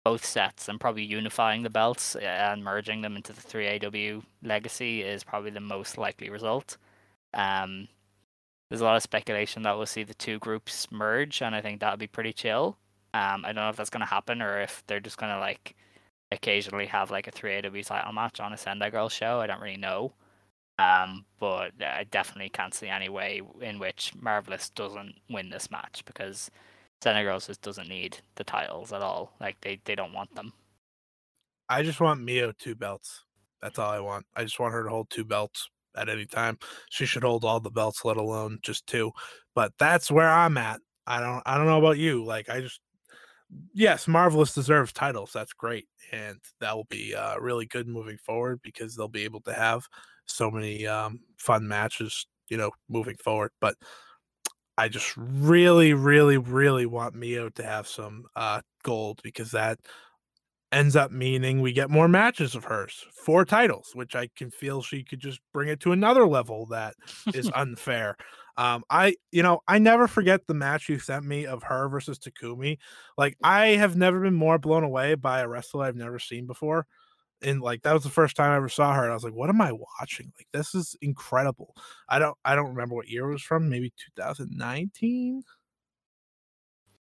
both sets and probably unifying the belts uh, and merging them into the 3AW legacy is probably the most likely result. Um, there's a lot of speculation that we'll see the two groups merge, and I think that would be pretty chill. Um, I don't know if that's going to happen or if they're just going to like occasionally have like a 3AW title match on a Sendai Girl show. I don't really know. Um, but I definitely can't see any way in which Marvelous doesn't win this match because Sendai Girls just doesn't need the titles at all. Like they, they don't want them. I just want Mio two belts. That's all I want. I just want her to hold two belts at any time. She should hold all the belts, let alone just two. But that's where I'm at. I don't I don't know about you. Like I just yes, Marvelous deserves titles. That's great. And that will be uh, really good moving forward because they'll be able to have so many um, fun matches, you know, moving forward. But I just really, really, really want Mio to have some uh, gold because that ends up meaning we get more matches of hers, four titles, which I can feel she could just bring it to another level that is unfair. Um, I, you know, I never forget the match you sent me of her versus Takumi. Like, I have never been more blown away by a wrestler I've never seen before and like that was the first time I ever saw her. And I was like, what am I watching? Like this is incredible. I don't I don't remember what year it was from, maybe 2019.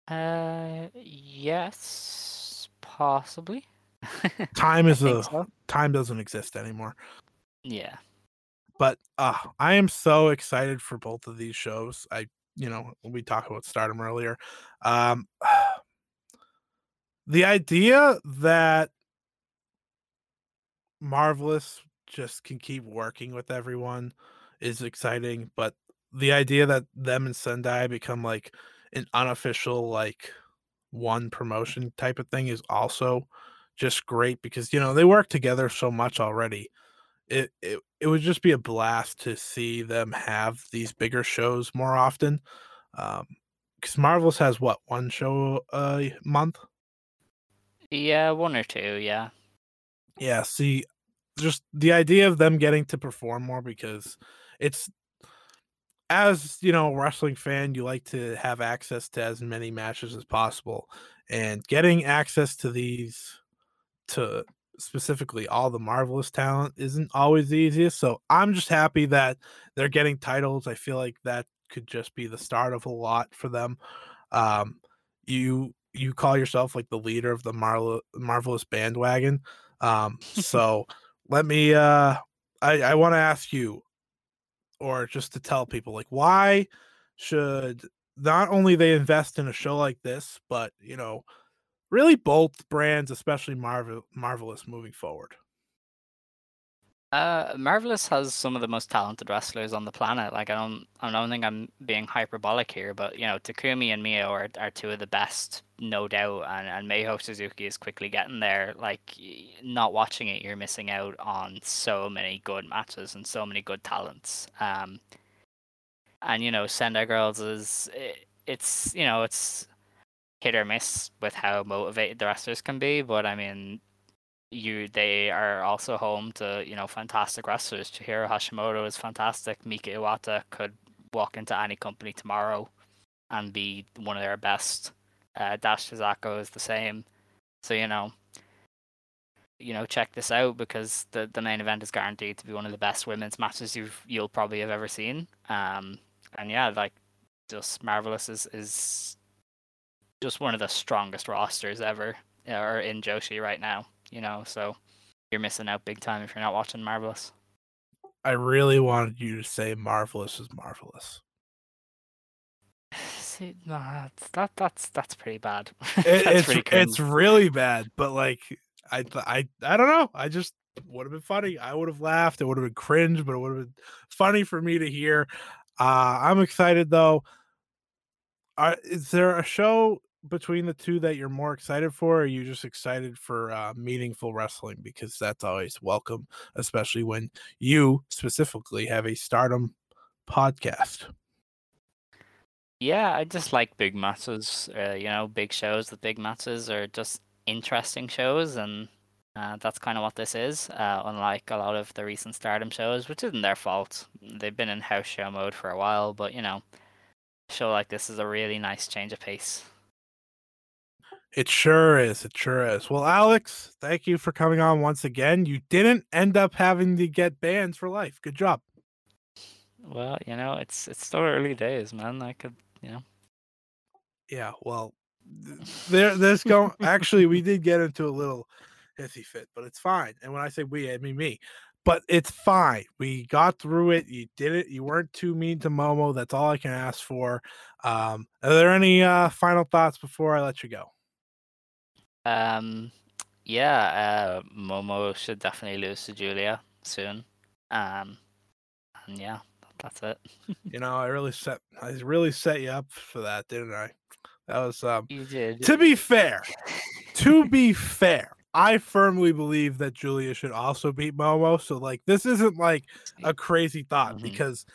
Uh yes, possibly. Time is a so. time doesn't exist anymore. Yeah. But uh I am so excited for both of these shows. I you know, we talked about stardom earlier. Um the idea that marvelous just can keep working with everyone is exciting but the idea that them and sendai become like an unofficial like one promotion type of thing is also just great because you know they work together so much already it, it it would just be a blast to see them have these bigger shows more often um because marvelous has what one show a month Yeah, one or two, yeah. Yeah, see, just the idea of them getting to perform more because it's as you know, a wrestling fan, you like to have access to as many matches as possible, and getting access to these to specifically all the marvelous talent isn't always the easiest. So I'm just happy that they're getting titles. I feel like that could just be the start of a lot for them. Um, you you call yourself like the leader of the Marvel marvelous bandwagon. Um, so let me uh I, I want to ask you or just to tell people like why should not only they invest in a show like this, but you know, really both brands, especially Marvel Marvelous moving forward. Uh, Marvelous has some of the most talented wrestlers on the planet. Like I don't, I don't think I'm being hyperbolic here, but you know, Takumi and Mio are, are two of the best, no doubt. And and Meiho Suzuki is quickly getting there. Like not watching it, you're missing out on so many good matches and so many good talents. Um, and you know, Sendai Girls is i- it's you know it's hit or miss with how motivated the wrestlers can be, but I mean you they are also home to you know fantastic wrestlers. Chihiro Hashimoto is fantastic. Mika Iwata could walk into any company tomorrow and be one of their best. Uh, Dash Chisako is the same. So you know, you know, check this out because the the main event is guaranteed to be one of the best women's matches you've you'll probably have ever seen. Um, and yeah, like just marvelous is is just one of the strongest rosters ever uh, or in Joshi right now you know, so you're missing out big time if you're not watching Marvelous. I really wanted you to say Marvelous is marvelous. See, no, that's, that that's that's pretty bad. It, That's it's pretty it's really bad, but like I I I don't know. I just would have been funny. I would have laughed. It would have been cringe, but it would have been funny for me to hear. Uh, I'm excited though. Uh, is there a show between the two that you're more excited for? Or are you just excited for uh, meaningful wrestling because that's always welcome, especially when you specifically have a Stardom podcast. Yeah, I just like big matches. Uh, you know, big shows with big matches are just interesting shows, and uh, that's kind of what this is. Uh, unlike a lot of the recent Stardom shows, which isn't their fault. They've been in house show mode for a while, but you know, show like this is a really nice change of pace. It sure is. It sure is. Well, Alex, thank you for coming on once again. You didn't end up having to get bans for life. Good job. Well, you know, it's it's still early days, man. I could, you know. Yeah, well, there, there's going. Actually, we did get into a little hissy fit, but it's fine. And when I say we, I mean me. But it's fine. We got through it. You did it. You weren't too mean to Momo. That's all I can ask for. Um, are there any uh, final thoughts before I let you go? Um, yeah, uh, Momo should definitely lose to Giulia soon. Um, and yeah, that's it. You know, I really set. I really set you up for that, didn't I? That was um, You did. to be fair, to be fair, I firmly believe that Giulia should also beat Momo. So like this isn't like a crazy thought Mhm. because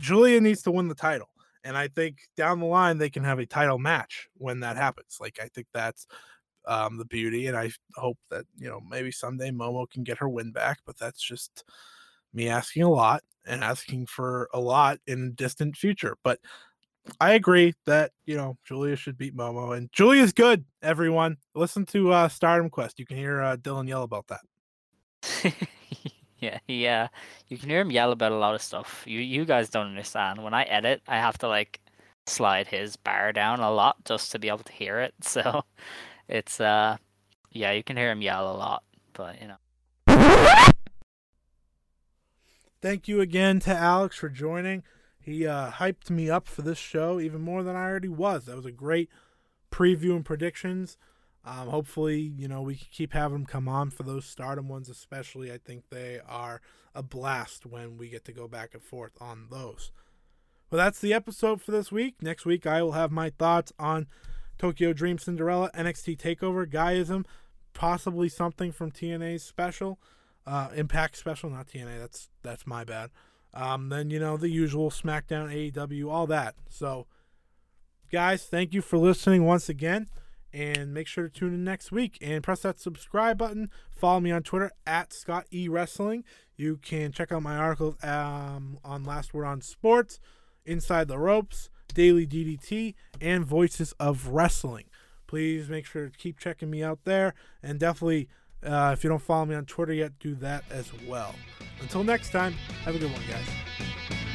Giulia needs to win the title. And I think down the line they can have a title match when that happens. Like I think that's um, the beauty, and I hope that you know maybe someday Momo can get her win back. But that's just me asking a lot and asking for a lot in distant future. But I agree that you know Giulia should beat Momo, and Giulia's good. Everyone, listen to uh, Stardom Quest. You can hear uh, Dylan yell about that. yeah, yeah. You can hear him yell about a lot of stuff. You you guys don't understand. When I edit, I have to like slide his bar down a lot just to be able to hear it. So it's uh yeah, you can hear him yell a lot, but you know. Thank you again to Alex for joining. He uh, hyped me up for this show even more than I already was. That was a great preview and predictions. Um, hopefully, you know, we can keep having him come on for those stardom ones, especially. I think they are a blast when we get to go back and forth on those. Well, that's the episode for this week. Next week, I will have my thoughts on Tokyo Dream Cinderella, NXT TakeOver, GAEAISM, possibly something from TNA's special, uh, Impact special, not TNA. That's that's my bad. Um, then you know the usual SmackDown, AEW, all that. So, guys, thank you for listening once again, and make sure to tune in next week and press that subscribe button. Follow me on Twitter at Scott E Wrestling. You can check out my articles um, on Last Word on Sports, Inside the Ropes, Daily DDT, and Voices of Wrestling. Please make sure to keep checking me out there, and definitely, uh, if you don't follow me on Twitter yet, do that as well. Until next time, have a good one, guys.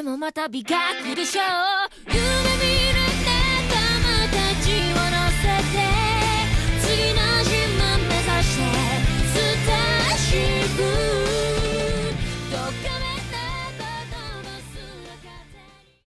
でもまた美学でしょう。